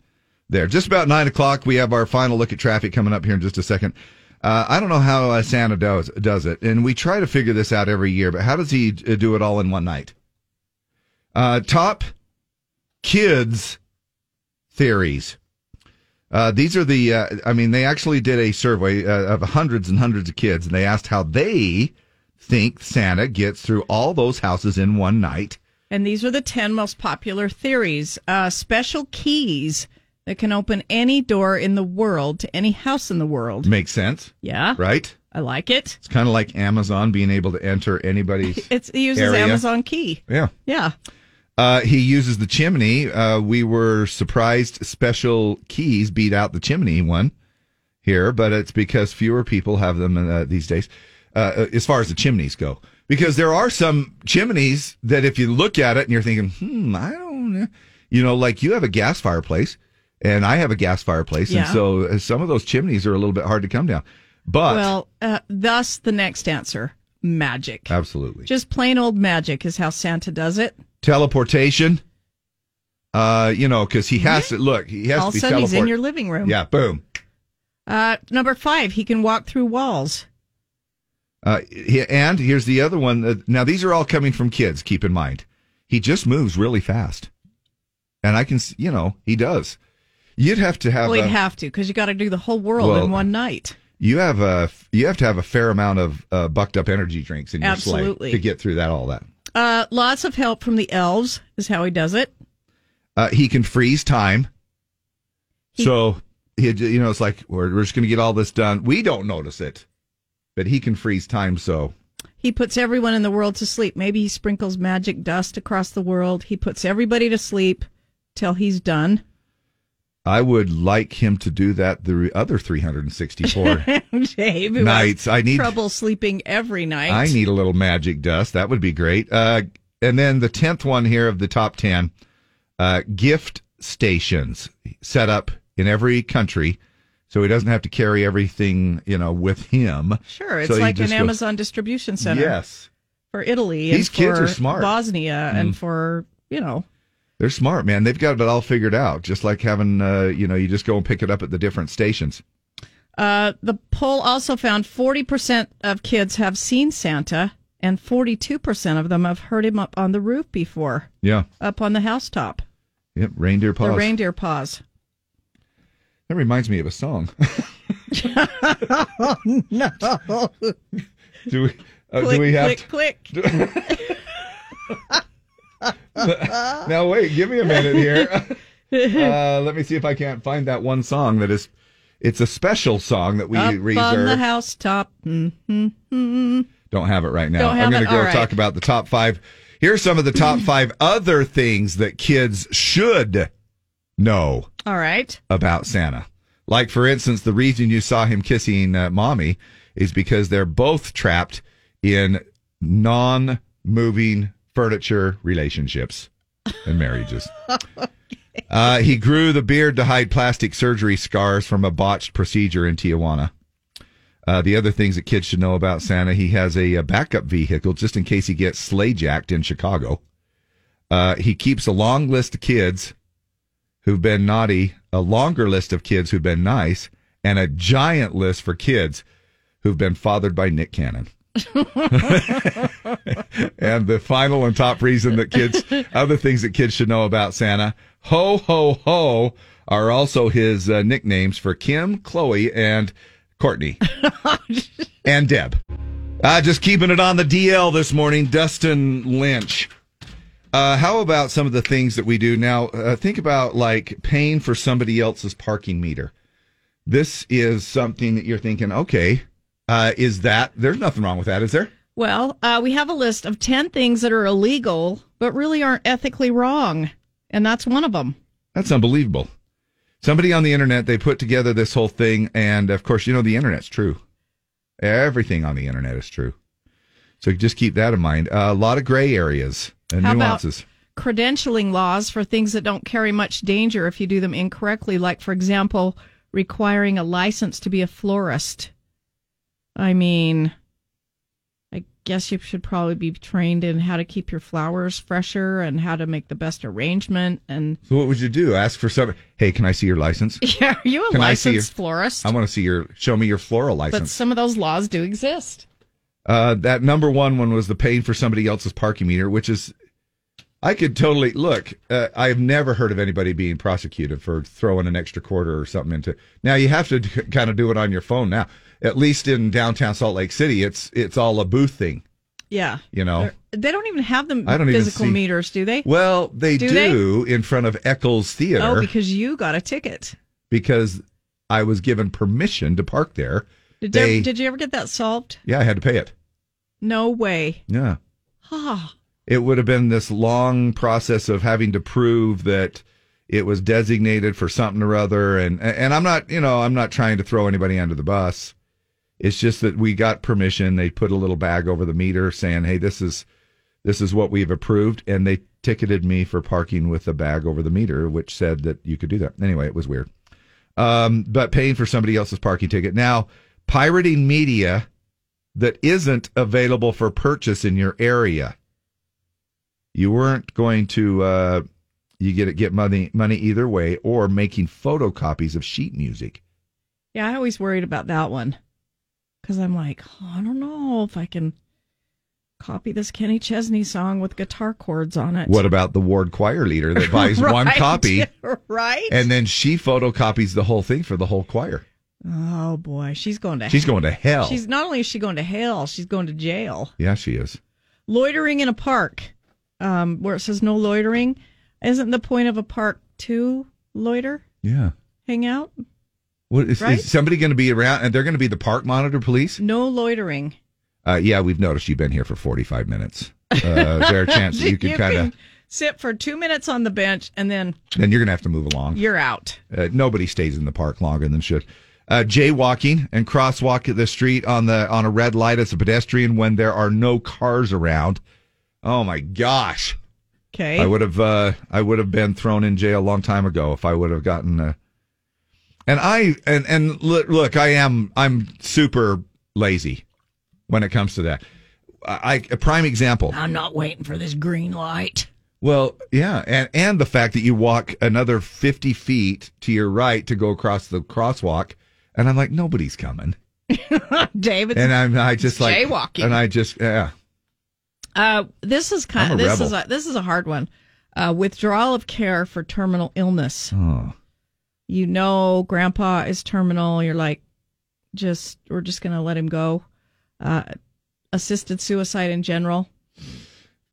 there. Just about nine o'clock, we have our final look at traffic coming up here in just a second. Uh, I don't know how uh, Santa does does it, and we try to figure this out every year. But how does he uh, do it all in one night? Uh, top kids theories. Uh, these are the. Uh, I mean, they actually did a survey uh, of hundreds and hundreds of kids, and they asked how they think Santa gets through all those houses in one night. And these are the 10 most popular theories. Uh, special keys that can open any door in the world to any house in the world. Makes sense. Yeah. Right? I like it. It's kind of like Amazon being able to enter anybody's. It's, it uses area. Amazon key. Yeah. Yeah. Uh, he uses the chimney. Uh, we were surprised special keys beat out the chimney one here, but it's because fewer people have them uh, these days, uh, as far as the chimneys go. Because there are some chimneys that if you look at it and you're thinking, hmm, I don't know. You know, like you have a gas fireplace and I have a gas fireplace. Yeah. And so uh, some of those chimneys are a little bit hard to come down. But well, uh, thus the next answer magic. absolutely. Just plain old magic is how Santa does it. teleportation. Uh, you know, because he has to look. He has All of to a be sudden, he's in your living room. Yeah, boom. Uh, number five, he can walk through walls. Uh, he- and here's the other one. Uh, now these are all coming from kids. Keep in mind, he just moves really fast, and I can, s- you know, he does. You'd have to have. well, a, he'd have to because you got to do the whole world Well, in one night. You have a. You have to have a fair amount of uh, bucked up energy drinks in your Absolutely. to get through that. All that. Uh, lots of help from the elves is how he does it. Uh, he can freeze time. so he, you know, it's like we're, we're just going to get all this done. We don't notice it, but he can freeze time. So He puts everyone in the world to sleep. Maybe he sprinkles magic dust across the world. He puts everybody to sleep till he's done. I would like him to do that the other 364 Dave, nights. I need trouble sleeping every night. I need a little magic dust. That would be great. Uh, and then the tenth one here of the top ten, uh, gift stations set up in every country, so he doesn't have to carry everything you know with him. Sure, it's So like an goes- Amazon distribution center. Yes, for Italy. These and kids for are smart. Bosnia and Mm. for you know. They're smart, man. They've got it all figured out. Just like having, uh, you know, you just go and pick it up at the different stations. Uh, the poll also found 40% of kids have seen Santa, and 42% of them have heard him up on the roof before, Yeah. up on the housetop. Yep. Reindeer paws. The reindeer paws. that reminds me of a song. oh, no. do we? Uh, click, do we have? click, to- click. now wait, give me a minute here. Uh, let me see if I can't find that one song that is. It's a special song that we up reserve. on the housetop. Mm-hmm. Don't have it right now. I'm going to go right. talk about the top five. Here's some of the top five other things that kids should know All right. about Santa. Like, for instance, the reason you saw him kissing uh, mommy is because they're both trapped in non moving furniture relationships and marriages. Uh, he grew the beard to hide plastic surgery scars from a botched procedure in Tijuana. Uh, the other things that kids should know about Santa, he has a, uh backup vehicle just in case he gets sleigh jacked in Chicago. Uh, he keeps a long list of kids who've been naughty, a longer list of kids who've been nice, and a giant list for kids who've been fathered by Nick Cannon. and the final and top reason that kids, other things that kids should know about Santa, ho, ho, ho, are also his uh, nicknames for Kim, Chloe, and Courtney, and Deb. Uh, just keeping it on the DL this morning, Dustin Lynch. Uh, how about some of the things that we do now? Uh, think about like paying for somebody else's parking meter. This is something that you're thinking, okay, uh, is that, there's nothing wrong with that, is there? Well, uh, we have a list of 10 things that are illegal, but really aren't ethically wrong. And that's one of them. That's unbelievable. Somebody on the internet, they put together this whole thing. And of course, you know, the internet's true. Everything on the internet is true. So just keep that in mind. Uh, a lot of gray areas and How about- nuances. Credentialing laws for things that don't carry much danger if you do them incorrectly, like, for example, requiring a license to be a florist. I mean, I guess you should probably be trained in how to keep your flowers fresher and how to make the best arrangement. And So what would you do? Ask for some. Hey, can I see your license? yeah, are you a Can I see your- licensed florist? I want to see your. Show me your floral license. But some of those laws do exist. Uh, that number one one was the paying for somebody else's parking meter, which is, I could totally look. Uh, I've never heard of anybody being prosecuted for throwing an extra quarter or something into. Now you have to d- kind of do it on your phone now. At least in downtown Salt Lake City, it's it's all a booth thing. Yeah. You know. They're- They don't even have them I don't physical see- meters, do they? Well, they Do do, they? in front of Eccles Theater Oh, because you got a ticket. because I was given permission to park there. Did, they, you, did you ever get that solved? yeah, I had to pay it. No way. Yeah. Ah, it would have been this long process of having to prove that it was designated for something or other. And and I'm not you know I'm not trying to throw anybody under the bus. It's just that we got permission. They put a little bag over the meter saying hey this is this is what we've approved. And they ticketed me for parking with a bag over the meter which said that you could do that. Anyway it was weird. Um, but paying for somebody else's parking ticket. Now pirating media that isn't available for purchase in your area you weren't going to uh, you get get money money either way or making photocopies of sheet music yeah. I always worried about that one because I'm like, oh, I don't know if I can copy this Kenny Chesney song with guitar chords on it. what about the ward choir leader that buys one copy right? and then she photocopies the whole thing for the whole choir oh boy, she's going to. She's going to hell. She's not only is she going to hell, she's going to jail. yeah she is Loitering in a park, um, where it says no loitering, isn't the point of a park to loiter, yeah hang out? what is, Right? is somebody going to be around and they're going to be the park monitor police No loitering. Uh, yeah, we've noticed you've been here for 45 minutes. Uh, is there a chance that you could kind of, sit for two minutes on the bench and then then you're going to have to move along. you're out. Uh, nobody stays in the park longer than should. Uh, jaywalking and crosswalk the street on the on a red light as a pedestrian when there are no cars around. Oh my gosh! Okay. I would have uh, I would have been thrown in jail a long time ago if I would have gotten. Uh, and I and and look, look, I am I'm super lazy when it comes to that. I a prime example. I'm not waiting for this green light. Well, yeah, and and the fact that you walk another fifty feet to your right to go across the crosswalk, and I'm like, nobody's coming, David. and I'm I just like jaywalking. and I just yeah. Uh, this is kind a this rebel. is a, this is a hard one. Uh, withdrawal of care for terminal illness. Oh. You know, Grandpa is terminal. You're like, just we're just gonna let him go. Uh, assisted suicide in general.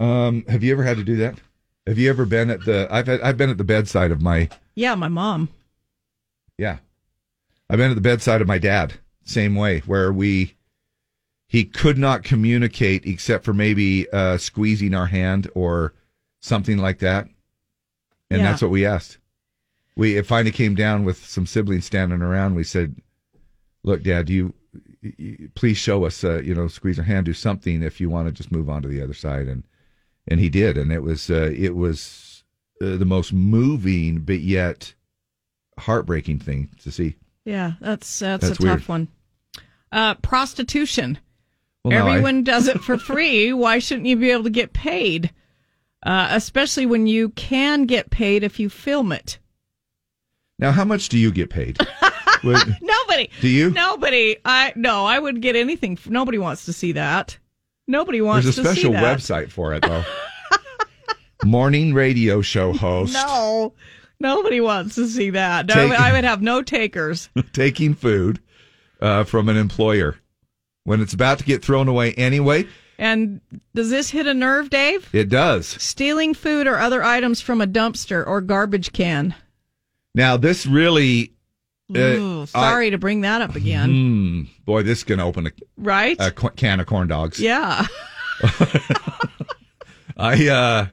Um, have you ever had to do that? Have you ever been at the? I've had, I've been at the bedside of my Yeah, my mom. yeah. I've been at the bedside of my dad. Same way where we he could not communicate except for maybe uh, squeezing our hand or something like that, and Yeah. that's what we asked. We it finally came down with some siblings standing around. We said, "Look, Dad, do you, you please show us? Uh, you know, squeeze our hand, do something if you want to just move on to the other side." And and he did, and it was uh, it was uh, the most moving but yet heartbreaking thing to see. Yeah, that's that's, That's a weird. tough one. Uh, prostitution. Well, no, I- Everyone does it for free. Why shouldn't you be able to get paid? Uh, especially when you can get paid if you film it. Now, how much do you get paid? What- Nobody. Do you? Nobody. I no. I would get anything. Nobody wants to see that. Nobody wants to see that. There's a special website for it, though. Morning radio show host No, nobody wants to see that. No, Take- I would have no takers. taking food uh, from an employer when it's about to get thrown away anyway. And does this hit a nerve, Dave? It does. Stealing food or other items from a dumpster or garbage can. Now, this really. uh, Ooh, sorry to bring that up again. Hmm, boy, this can open a, Right? a can of corn dogs. yeah. I uh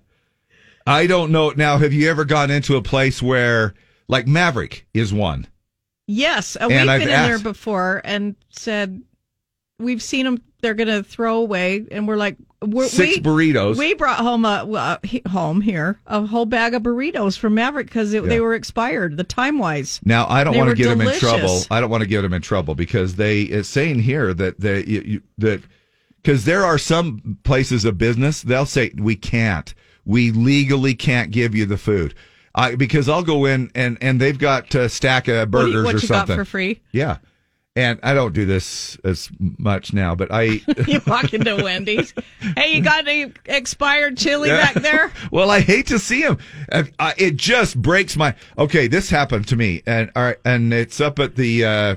I don't know. Now, have you ever gone into a place where like Maverik is one? Yes, uh, And we've I've been in there before and said we've seen them. They're going to throw away, and we're like, we're, Six we, burritos. We brought home a uh, he- home here a whole bag of burritos from Maverik because Yeah. they were expired. The time wise. Now, I don't want to get them in trouble. I don't want to get them in trouble because they it's saying here that they you, you, that because there are some places of business they'll say we can't, we legally can't give you the food. I because I'll go in and and they've got a stack of What, burgers you, what or you something got for free? Yeah, and I don't do this as much now, but I you walk into Wendy's. Hey, you got any expired chili back there? well, I hate to see him. I, I, it just breaks my. Okay, this happened to me, and all right, and it's up at the. Uh,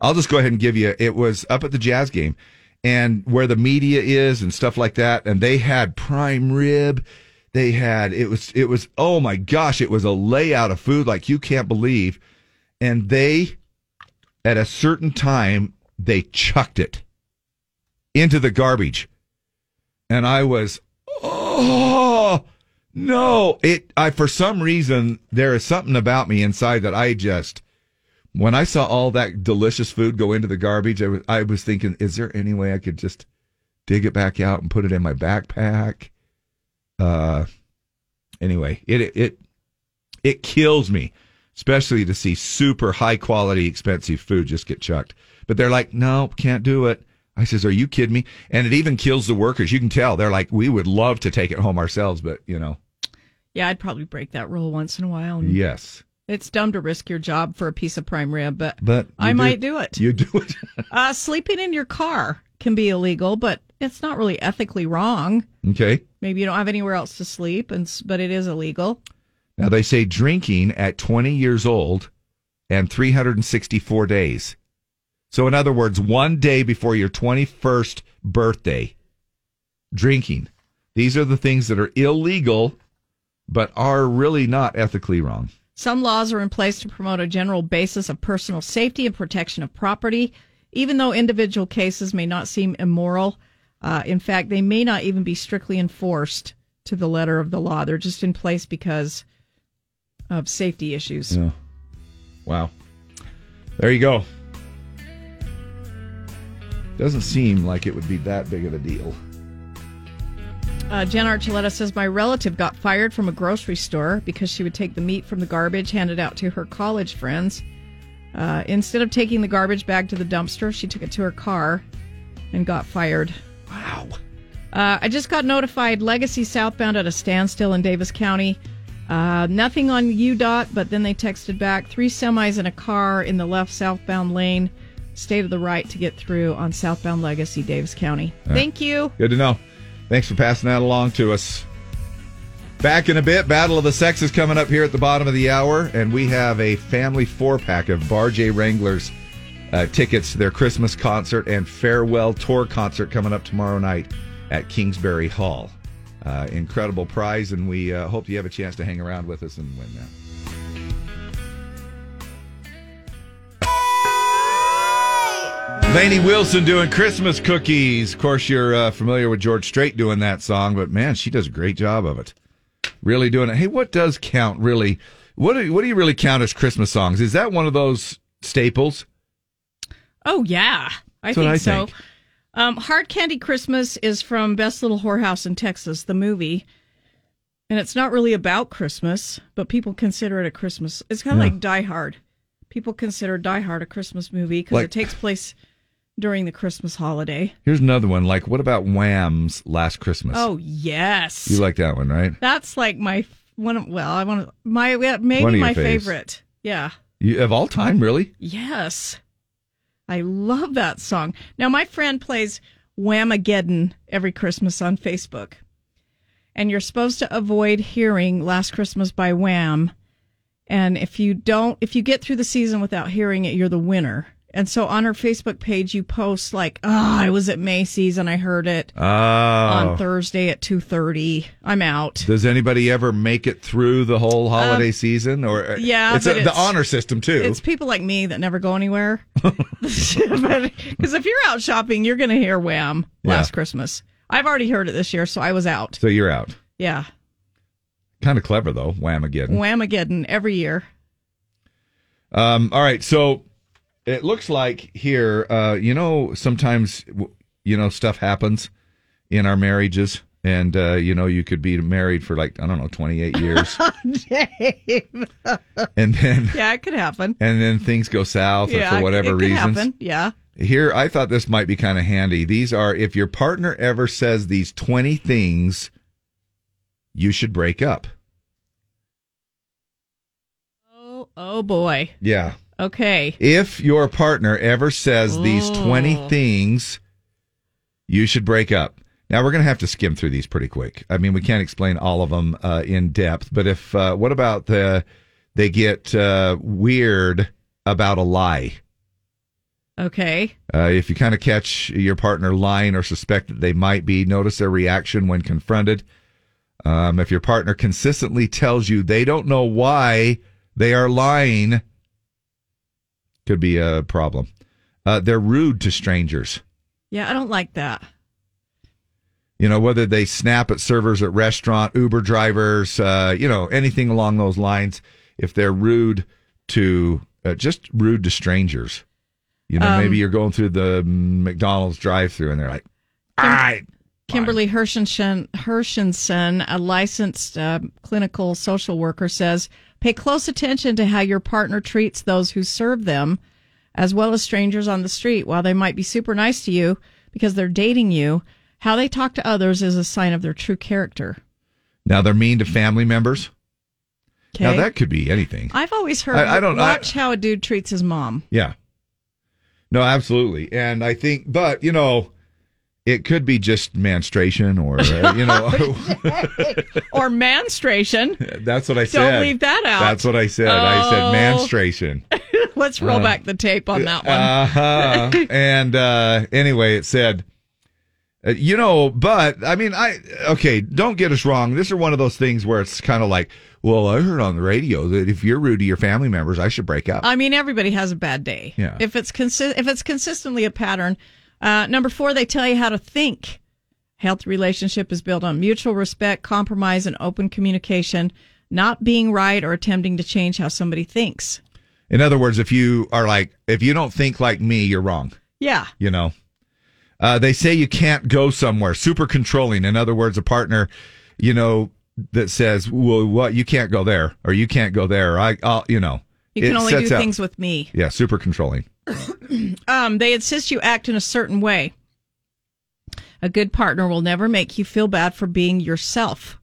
I'll just go ahead and give you. It was up at the Jazz game, and where the media is and stuff like that, and they had prime rib. They had it was it was oh my gosh, it was a layout of food like you can't believe, and they at a certain time they chucked it into the garbage, and I was oh no. It i for some reason there is something about me inside that i just when i saw all that delicious food go into the garbage i was, I was thinking is there any way i could just dig it back out and put it in my backpack? Uh anyway it it it, it kills me especially to see super high quality expensive food just get chucked but they're like no can't do it I says, "Are you kidding me?" And it even kills the workers. You can tell they're like, "We would love to take it home ourselves, but you know, Yeah, I'd probably break that rule once in a while. yes." It's dumb to risk your job for a piece of prime rib, but But I you might do it. You do it. Uh, sleeping in your car can be illegal, but it's not really ethically wrong. Okay. Maybe you don't have anywhere else to sleep, and but it is illegal. Now they say drinking at 20 years old and 364 days. So in other words, one day before your 21st birthday, drinking. These are the things that are illegal, but are really not ethically wrong. Some laws are in place to promote a general basis of personal safety and protection of property. Even though individual cases may not seem immoral, Uh, in fact, they may not even be strictly enforced to the letter of the law. They're just in place because of safety issues. Yeah. Wow. There you go. Doesn't seem like it would be that big of a deal. Uh, Jen Archuleta says my relative got fired from a grocery store because she would take the meat from the garbage handed out to her college friends. Uh, instead of taking the garbage bag to the dumpster, she took it to her car and got fired. Wow. Uh, I just got notified Legacy southbound at a standstill in Davis County. Uh, nothing on UDOT, but then they texted back three semis and a car in the left southbound lane. Stay to the right to get through on southbound Legacy, Davis County. Yeah. Thank you. Good to know. Thanks for passing that along to us. Back in a bit, Battle of the Sexes coming up here at the bottom of the hour, and we have a family four pack of Bar J Wranglers uh, tickets to their Christmas concert and farewell tour concert coming up tomorrow night at Kingsbury Hall. Uh, incredible prize, and we uh, hope you have a chance to hang around with us and win that. Lainey Wilson doing Christmas cookies. Of course, you're uh, familiar with George Strait doing that song, but man, she does a great job of it. Really doing it. Hey, what does count really? What do, what do you really count as Christmas songs? Is that one of those staples? Oh yeah, I That's think I so. think. Um, Hard Candy Christmas is from Best Little Whorehouse in Texas, the movie, and it's not really about Christmas, but people consider it a Christmas. It's kind of Yeah. like Die Hard. People consider Die Hard a Christmas movie because Like- it takes place during the Christmas holiday. Here's another one. Like, what about Wham's Last Christmas? Oh yes, You like that one, right? that's like my one. Of, well, I want to my yeah, maybe One of your my faves. favorite. Yeah. You, of all time, really? Yes. I love that song. Now, my friend plays Whamageddon every Christmas on Facebook. And you're supposed to avoid hearing Last Christmas by Wham. And if you don't, if you get through the season without hearing it, you're the winner. And so on her Facebook page, you post like, "Oh, I was at Macy's and I heard it Oh. on Thursday at two thirty. I'm out." Does anybody ever make it through the whole holiday season? Or uh, yeah, it's, a, it's- the honor system too. It's people like me that never go anywhere. Because if you're out shopping, you're going to hear Wham Yeah. last Christmas. I've already heard it this year, so I was out. so you're out. Yeah, Kind of clever though. Whamageddon. Whamageddon every year. Um, all right, so it looks like here, uh, you know, sometimes you know stuff happens in our marriages, and uh, you know, you could be married for like I don't know, twenty eight years, Dave. and then yeah, it could happen. and then things go south yeah, for whatever it could reasons. happen. Yeah. Here, I thought this might be kind of handy. These are if your partner ever says these twenty things, you should break up. Oh, oh boy. Yeah. Okay. If your partner ever says these 20 Oh. things, you should break up. Now we're going to have to skim through these pretty quick. I mean, we can't explain all of them uh, in depth, but if uh, what about the they get uh, weird about a lie? Okay. Uh, if you kind of catch your partner lying or suspect that they might be, notice their reaction when confronted. Um, if your partner consistently tells you they don't know why they are lying, could be a problem. Uh, they're rude to strangers. Yeah, I don't like that. You know, whether they snap at servers at restaurant, Uber drivers, uh, you know, anything along those lines. If they're rude to, uh, just rude to strangers. You know, Um, maybe you're going through the McDonald's drive-through and they're like, "All right, Kimberly Hershenson, Hershenson, a licensed uh, clinical social worker, says pay close attention to how your partner treats those who serve them, as well as strangers on the street. While they might be super nice to you because they're dating you, how they talk to others is a sign of their true character. Now they're mean to family members. Now that could be anything. I've always heard. I- I don't- I- watch how a dude treats his mom. Yeah. No, absolutely. And I think, but you know, it could be just menstruation or, uh, you know, or menstruation. that's what I said. Don't leave that out. That's what I said. I said Oh. menstruation. Let's roll Uh, back the tape on that one. Uh-huh. and uh, anyway, it said, uh, you know, but I mean, I okay. Don't get us wrong. This is one of those things where it's kind of like, well, I heard on the radio that if you're rude to your family members, I should break up. I mean, everybody has a bad day. Yeah. If it's consi- if it's consistently a pattern. Uh, number four, they tell you how to think. Health relationship is built on mutual respect, compromise, and open communication, not being right or attempting to change how somebody thinks. In other words, if you are like, if you don't think like me, you're wrong. Yeah. You know, uh, they say you can't go somewhere. Super controlling. In other words, a partner, you know, that says, "Well, what you can't go there, or you can't go there." I, I'll, you know, You can it only do things with me. Yeah, super controlling. um, they insist you act in a certain way. A good partner will never make you feel bad for being yourself.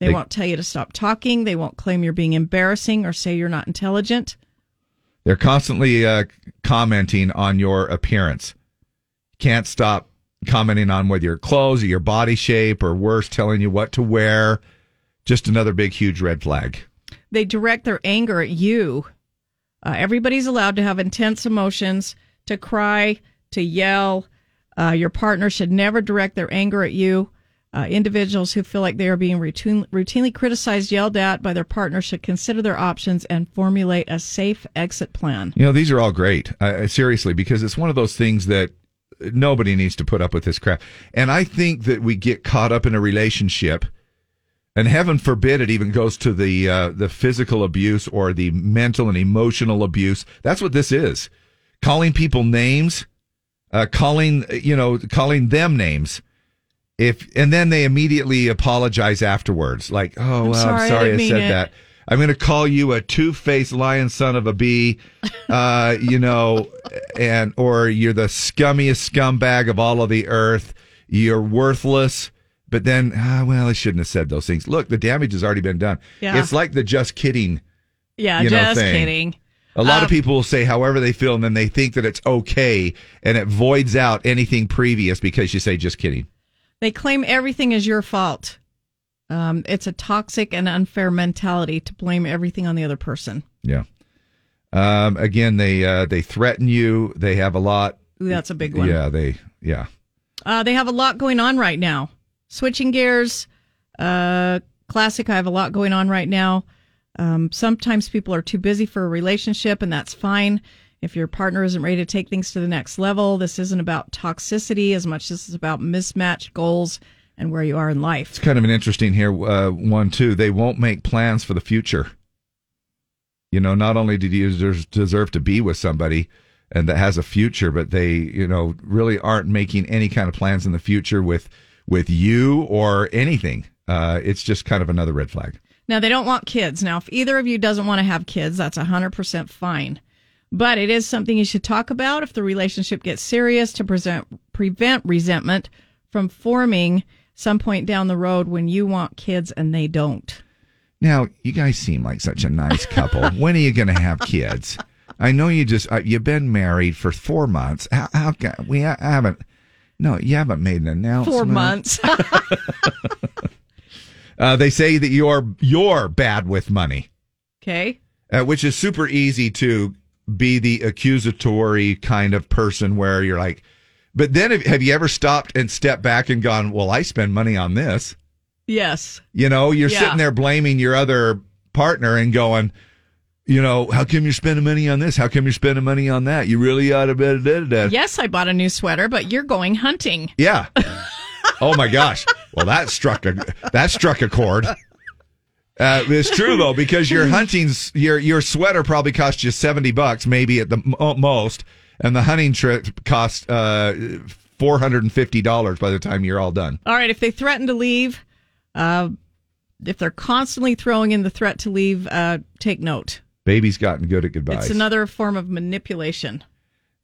They, They- won't tell you to stop talking. They won't claim you're being embarrassing or say you're not intelligent. They're constantly uh, commenting on your appearance. Can't stop commenting on whether your clothes or your body shape, or worse, telling you what to wear. Just another big, huge red flag. They direct their anger at you. Uh, everybody's allowed to have intense emotions, to cry, to yell. Uh, your partner should never direct their anger at you. Uh, individuals who feel like they are being routine, routinely criticized, yelled at by their partner should consider their options and formulate a safe exit plan. You know, these are all great. Uh, seriously, because it's one of those things that nobody needs to put up with this crap. And I think that we get caught up in a relationship, and heaven forbid it even goes to the uh, the physical abuse or the mental and emotional abuse. That's what this is. Calling people names, uh, calling you know, calling them names. If and then they immediately apologize afterwards, like, "Oh, I'm well, sorry, I I'm sorry I, didn't said it." that." I'm going to call you a two-faced lion son of a bee, uh, you know, and or you're the scummiest scumbag of all of the earth. You're worthless. But then, ah, well, I shouldn't have said those things. Look, the damage has already been done. Yeah. It's like the just kidding. Yeah, you know, just thing. kidding. A lot Um, of people will say however they feel, and then they think that it's okay, and it voids out anything previous because you say just kidding. They claim everything is your fault. Um, it's a toxic and unfair mentality to blame everything on the other person. Yeah. Um, again, they uh, they threaten you. They have a lot. Ooh, that's a big one. Yeah, they yeah. Uh, they have a lot going on right now. Switching gears, uh, classic. I have a lot going on right now. Um, sometimes people are too busy for a relationship, and that's fine. If your partner isn't ready to take things to the next level, this isn't about toxicity as much as it's about mismatched goals and where you are in life. It's kind of an interesting here uh, one too. They won't make plans for the future. You know, not only did you deserve to be with somebody and that has a future, but they, you know, really aren't making any kind of plans in the future with with you or anything. Uh, it's just kind of another red flag. Now they don't want kids. Now, if either of you doesn't want to have kids, that's hundred percent fine. But it is something you should talk about if the relationship gets serious to present, prevent resentment from forming some point down the road when you want kids and they don't. Now, you guys seem like such a nice couple. when are you going to have kids? I know you just uh, you've been married for four months. How, how we ha- haven't? No, you haven't made an announcement. Four months. Uh, they say that you're you're bad with money, okay. uh, which is super easy to be the accusatory kind of person where you're like, but then have, have you ever stopped and stepped back and gone, well, I spend money on this. Yes. You know, you're Yeah. sitting there blaming your other partner and going, you know, how come you're spending money on this? How come you're spending money on that? You really ought to be. Da, da, da. Yes, I bought a new sweater, but you're going hunting. Yeah. oh my gosh. Well, that struck a that struck a chord. Uh, it's true though because your hunting your your sweater probably cost you seventy bucks maybe at the mo- most, and the hunting trip cost uh, four hundred and fifty dollars by the time you're all done. All right. If they threaten to leave, uh, if they're constantly throwing in the threat to leave, uh, take note. Baby's gotten good at goodbyes. It's another form of manipulation.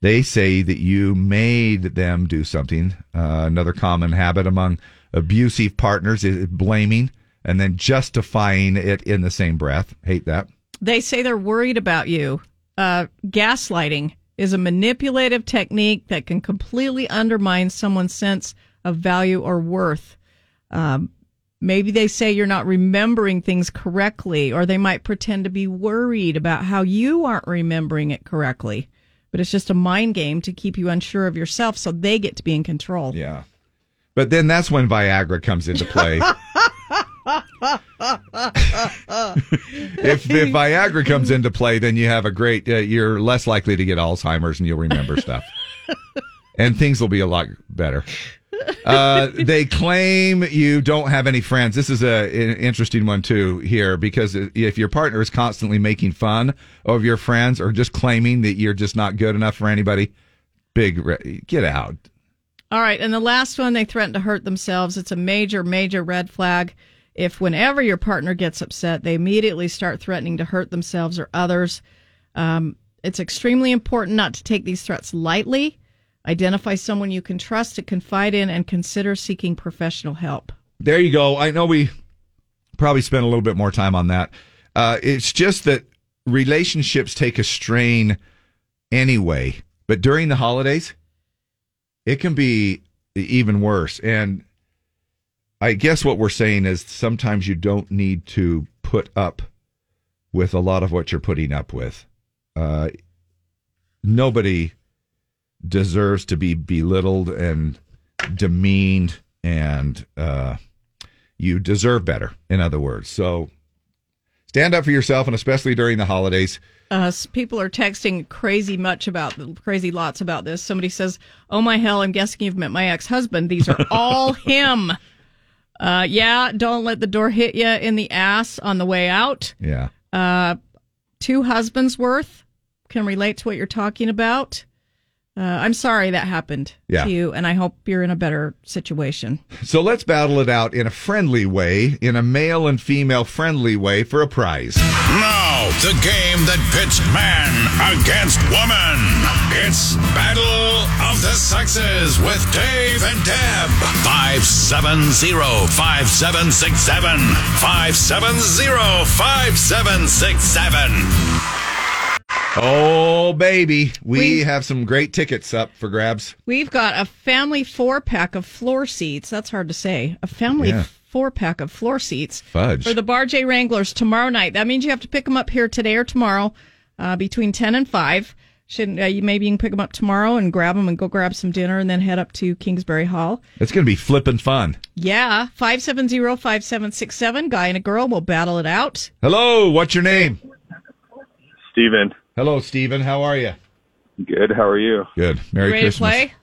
they say that you made them do something. Uh, another common habit among abusive partners is blaming and then justifying it in the same breath. Hate that. They say they're worried about you. Uh, gaslighting is a manipulative technique that can completely undermine someone's sense of value or worth. Um, maybe they say you're not remembering things correctly, or they might pretend to be worried about how you aren't remembering it correctly. But it's just a mind game to keep you unsure of yourself so they get to be in control. Yeah. But then that's when Viagra comes into play. if, if Viagra comes into play, then you have a great, uh, you're less likely to get Alzheimer's and you'll remember stuff. and things will be a lot better. Uh, they claim you don't have any friends. This is a, an interesting one too here because if your partner is constantly making fun of your friends or just claiming that you're just not good enough for anybody, big re- get out. All right, and the last one, they threaten to hurt themselves. It's a major, major red flag. If whenever your partner gets upset, they immediately start threatening to hurt themselves or others. Um, it's extremely important not to take these threats lightly. Identify someone you can trust to confide in and consider seeking professional help. There you go. I know we probably spent a little bit more time on that. Uh, it's just that relationships take a strain anyway, but during the holidays, it can be even worse. And I guess what we're saying is sometimes you don't need to put up with a lot of what you're putting up with. Uh, nobody deserves to be belittled and demeaned, and uh, you deserve better, in other words. So stand up for yourself, and especially during the holidays. Uh, people are texting crazy much about crazy lots about this. Somebody says, "Oh my hell! I'm guessing you've met my ex-husband. These are all him." Uh, yeah, don't let the door hit you in the ass on the way out. Yeah. Uh, two husbands worth can relate to what you're talking about. Uh, I'm sorry that happened Yeah. to you, and I hope you're in a better situation. So let's battle it out in a friendly way, in a male and female friendly way for a prize. Now, the game that pits man against woman. It's Battle of the Sexes with Dave and Deb. 570-5767. 570-5767. Oh, baby. We, have some great tickets up for grabs. We've got a family four pack of floor seats. That's hard to say. A family Yeah. four pack of floor seats Fudge. for the Bar J Wranglers tomorrow night. That means you have to pick them up here today or tomorrow uh, between 10 and 5. Should uh, you maybe you can pick them up tomorrow and grab them and go grab some dinner and then head up to Kingsbury Hall. It's going to be flippin' fun. Yeah, 570-5767. Guy and a girl will battle it out. Hello, what's your name? Steven. Hello, Stephen. How are you? Good. How are you? Good. Merry Ready Christmas. to play?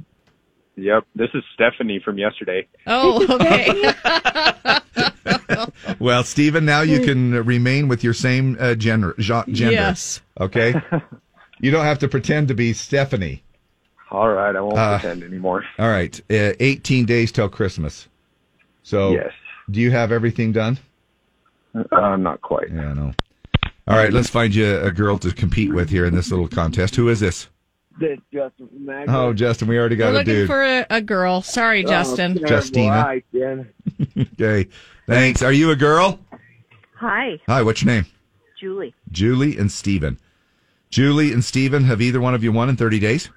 Yep. This is Stephanie from yesterday. Oh, okay. Well, Stephen, now you can remain with your same uh, gender, gender. Yes. Okay? you don't have to pretend to be Stephanie. All right. I won't Uh, pretend anymore. All right. Uh, 18 days till Christmas. So, Yes. do you have everything done? Uh, not quite. Yeah, no. All right, let's find you a girl to compete with here in this little contest. Who is this? This Justin from Magna. Oh, Justin, we already got We're got a looking dude. for a, a girl. Sorry, Oh, Justin. terrible. Justina. All right, then. okay. Thanks. Are you a girl? Hi, Hi, what's your name? Julie. Julie and Steven. Julie and Steven, have either one of you won in 30 days?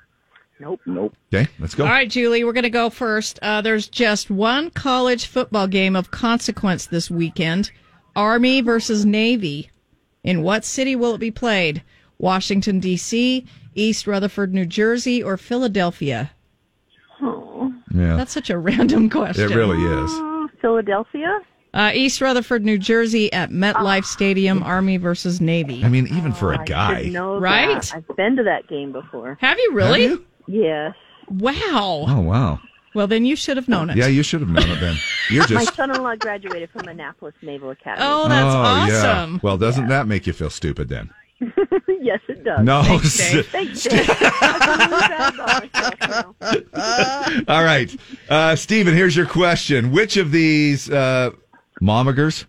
Nope. Nope. Okay, let's go. All right, Julie, we're going to go first. Uh, there's just one college football game of consequence this weekend Army versus Navy. In what city will it be played? Washington, D.C., East Rutherford, New Jersey, or Philadelphia? Oh, Yeah. That's such a random question. It really is. uh, Philadelphia. Uh, East Rutherford, New Jersey at MetLife Stadium, Army versus Navy. I mean, even for a guy. should know Right? that. I've been to that game before. Have you really? Have Yes. Wow. Oh, wow. Well, then you should have known it. Yeah, you should have known it then. You're My son-in-law graduated from Annapolis Naval Academy. Oh, that's yeah. awesome. Well, doesn't that make you feel stupid then? yes, it does. No. Thanks, Dave. Thanks, Dave. I feel really bad about myself now. All right. Uh, Steven, here's your question. Which of these uh, momagers,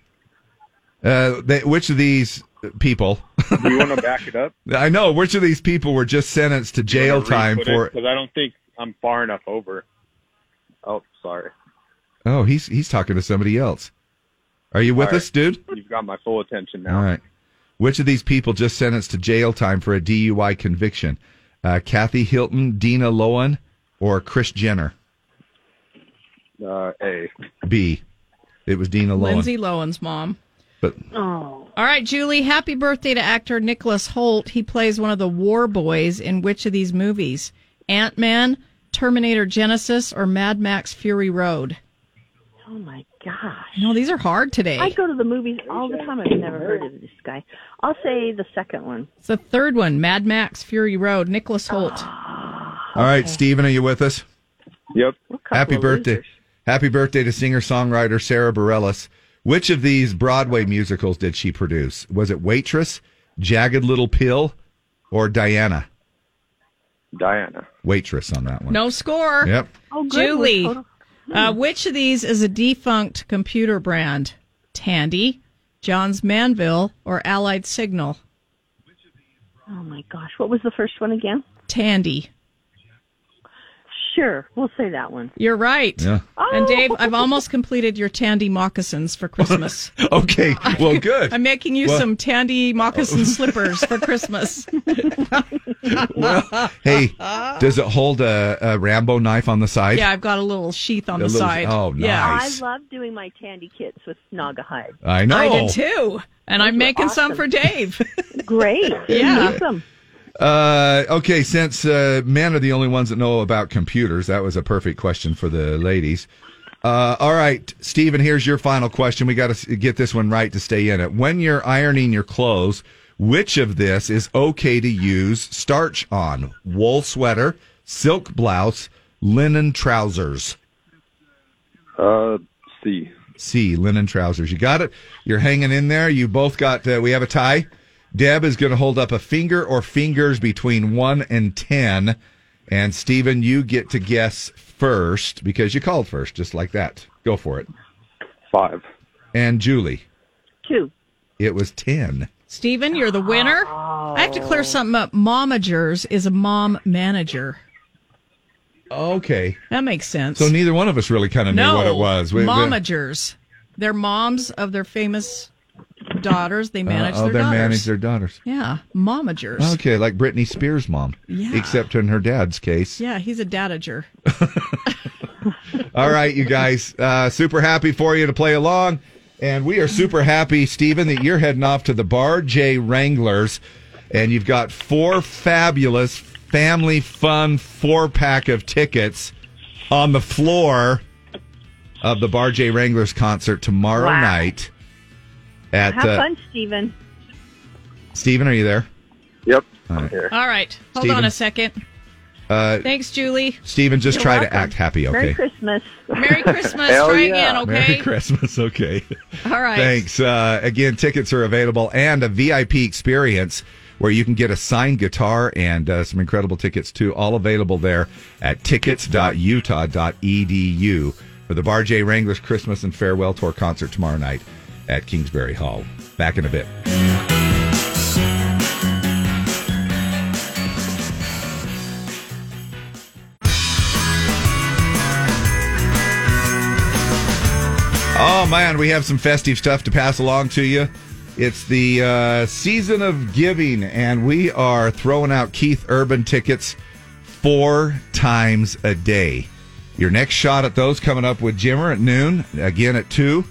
uh, they, which of these people, Do you want to back it up? I know, which of these people were just sentenced to jail time for. Because I don't think I'm far enough over. Oh, sorry. Oh, he's he's talking to somebody else. Are you with All right. us, dude? You've got my full attention now. All right. Which of these people just sentenced to jail time for a DUI conviction? Uh, Kathy Hilton, Dina Lohan, or Kris Jenner? Uh, A. B. It was Dina Lohan. Lindsay Lohan's mom. But Oh. All right, Julie, happy birthday to actor Nicholas Hoult. He plays one of the war boys in which of these movies? Ant Man, Terminator Genisys, or Mad Max Fury Road? Oh my gosh. No, these are hard today. I go to the movies all the time. I've never heard of this guy. I'll say the second one. It's the third one, Mad Max Fury Road, Nicholas Hoult. all right, Steven, are you with us? Yep. Happy birthday. Happy birthday to singer songwriter Sara Bareilles. Which of these Broadway musicals did she produce? Was it Waitress, Jagged Little Pill, or Diana? Diana. Waitress on that one. No score. Yep. Oh, good. Julie, uh, which of these is a defunct computer brand? Tandy, Johns Manville, or Allied Signal? Oh my gosh, what was the first one again? Tandy. Sure, we'll say that one. You're right. Yeah. And oh. Dave, I've almost completed your Tandy moccasins for Christmas. Okay. Well, good. I'm making you Well- some Tandy moccasin slippers for Christmas. well, Hey, does it hold a, a Rambo knife on the side? Yeah, I've got a little sheath on A the little- side. oh, Yeah. nice. I love doing my tandy kits with Naugahyde. I know. I did too. And I'm Those were making some for Dave. Great. Yeah. Awesome. Uh, okay, since uh, men are the only ones that know about computers, that was a perfect question for the ladies. Uh, all right, Stephen, here's your final question. We got to get this one right to stay in it. When you're ironing your clothes, which of this is okay to use starch on? Wool sweater, silk blouse, linen trousers. Uh, C. C, linen trousers. You got it. You're hanging in there. You both got. Uh, we have a tie. Deb is going to hold up a finger or fingers between one and ten, and Stephen, you get to guess first because you called first, just like that. Go for it. Five. And Julie, Two. it was ten. Stephen, you're the winner. I have to clear something up. Momagers is a mom manager. Okay. That makes sense. So neither one of us really kind of knew no, what it was. We- we- momagers. They're moms of their famous daughters. They manage uh, oh, their they daughters. manage their daughters. Yeah, momagers. Okay, like Britney Spears' mom. Yeah. Except in her dad's case. Yeah, he's a dadager. All right, you guys. Uh, super happy for you to play along. And we are super happy, Stephen, that you're heading off to the Bar J Wranglers. And you've got four fabulous family fun four pack of tickets on the floor of the Bar J Wranglers concert tomorrow Wow. night. At Have uh, fun, Stephen. Stephen, are you there? Yep. All right. All right, hold Stephen. on a second. Uh, Thanks, Julie. Stephen, just You're try to act happy, okay? Merry Christmas. Merry Christmas. Hell Try yeah. again, okay? Merry Christmas. Okay. All right. Thanks. Uh, again, tickets are available and a VIP experience where you can get a signed guitar and uh, some incredible tickets too. All available there at tickets.utah.edu for the Bar J Wranglers Christmas and Farewell Tour concert tomorrow night at Kingsbury Hall. Back in a bit. Oh man, we have some festive stuff to pass along to you. It's the uh, season of giving, and we are throwing out Keith Urban tickets four times a day. Your next shot at those coming up with Jimmer at noon, again at two.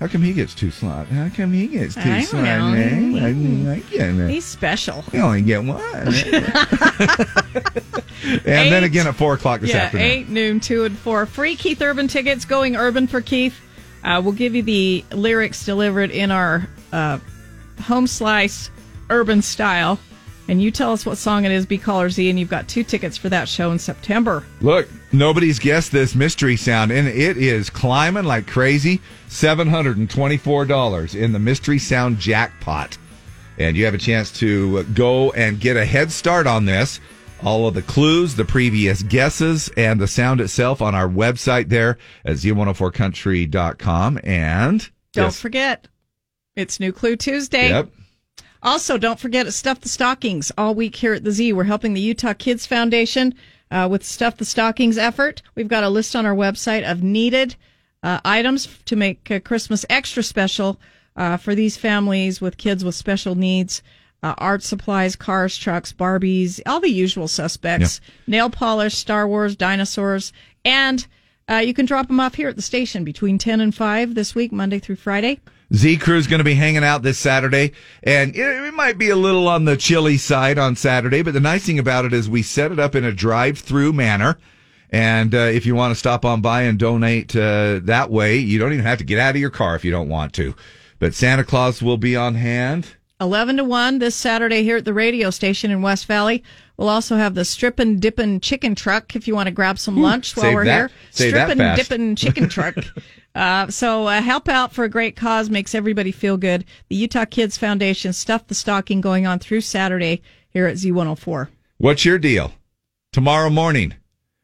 How come he gets two slots? How come he gets two I slots? know. eh? I, I get it. He's special. We only get one. and then again at four o'clock this yeah, afternoon. eight, noon, two, and four. Free Keith Urban tickets going urban for Keith. Uh, we'll give you the lyrics delivered in our uh, home slice urban style. And you tell us what song it is, B Caller Z, and you've got two tickets for that show in September. Look, nobody's guessed this mystery sound, and it is climbing like crazy. $724 in the mystery sound jackpot. And you have a chance to go and get a head start on this. All of the clues, the previous guesses, and the sound itself on our website there at z104country.com. And Don't Yes. forget, it's New Clue Tuesday. Yep. Also, don't forget to Stuff the Stockings all week here at the Z. We're helping the Utah Kids Foundation uh, with Stuff the Stockings effort. We've got a list on our website of needed uh, items to make uh, Christmas extra special uh, for these families with kids with special needs. Uh, art supplies, cars, trucks, Barbies, all the usual suspects. Nail polish, Star Wars, dinosaurs, and uh, you can drop them off here at the station between 10 and 5 this week, Monday through Friday. Z Crew's going to be hanging out this Saturday, and it, it might be a little on the chilly side on Saturday, but the nice thing about it is we set it up in a drive-through manner. And uh, if you want to stop on by and donate uh, that way, you don't even have to get out of your car if you don't want to. But Santa Claus will be on hand. 11 to 1 this Saturday here at the radio station in West Valley. We'll also have the Strippin' Dippin' Chicken Truck if you want to grab some lunch while we're that- here. say Strippin' Dippin' Chicken Truck. Uh, so uh, help out for a great cause makes everybody feel good. The Utah Kids Foundation stuff the stocking going on through Saturday here at Z104. What's your deal? Tomorrow morning,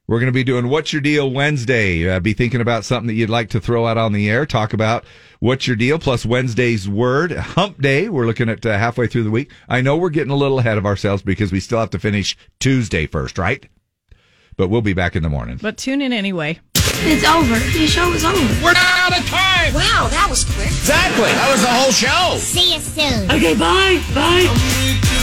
we're going to be doing What's Your Deal Wednesday. Uh, be thinking about something that you'd like to throw out on the air. Talk about What's Your Deal plus Wednesday's word. Hump Day. We're looking at uh, halfway through the week. I know we're getting a little ahead of ourselves because we still have to finish Tuesday first, right? But we'll be back in the morning. But tune in anyway. It's over. Your show is over. We're out of time. Wow, that was quick. Exactly. That was the whole show. See you soon. Okay, bye. Bye.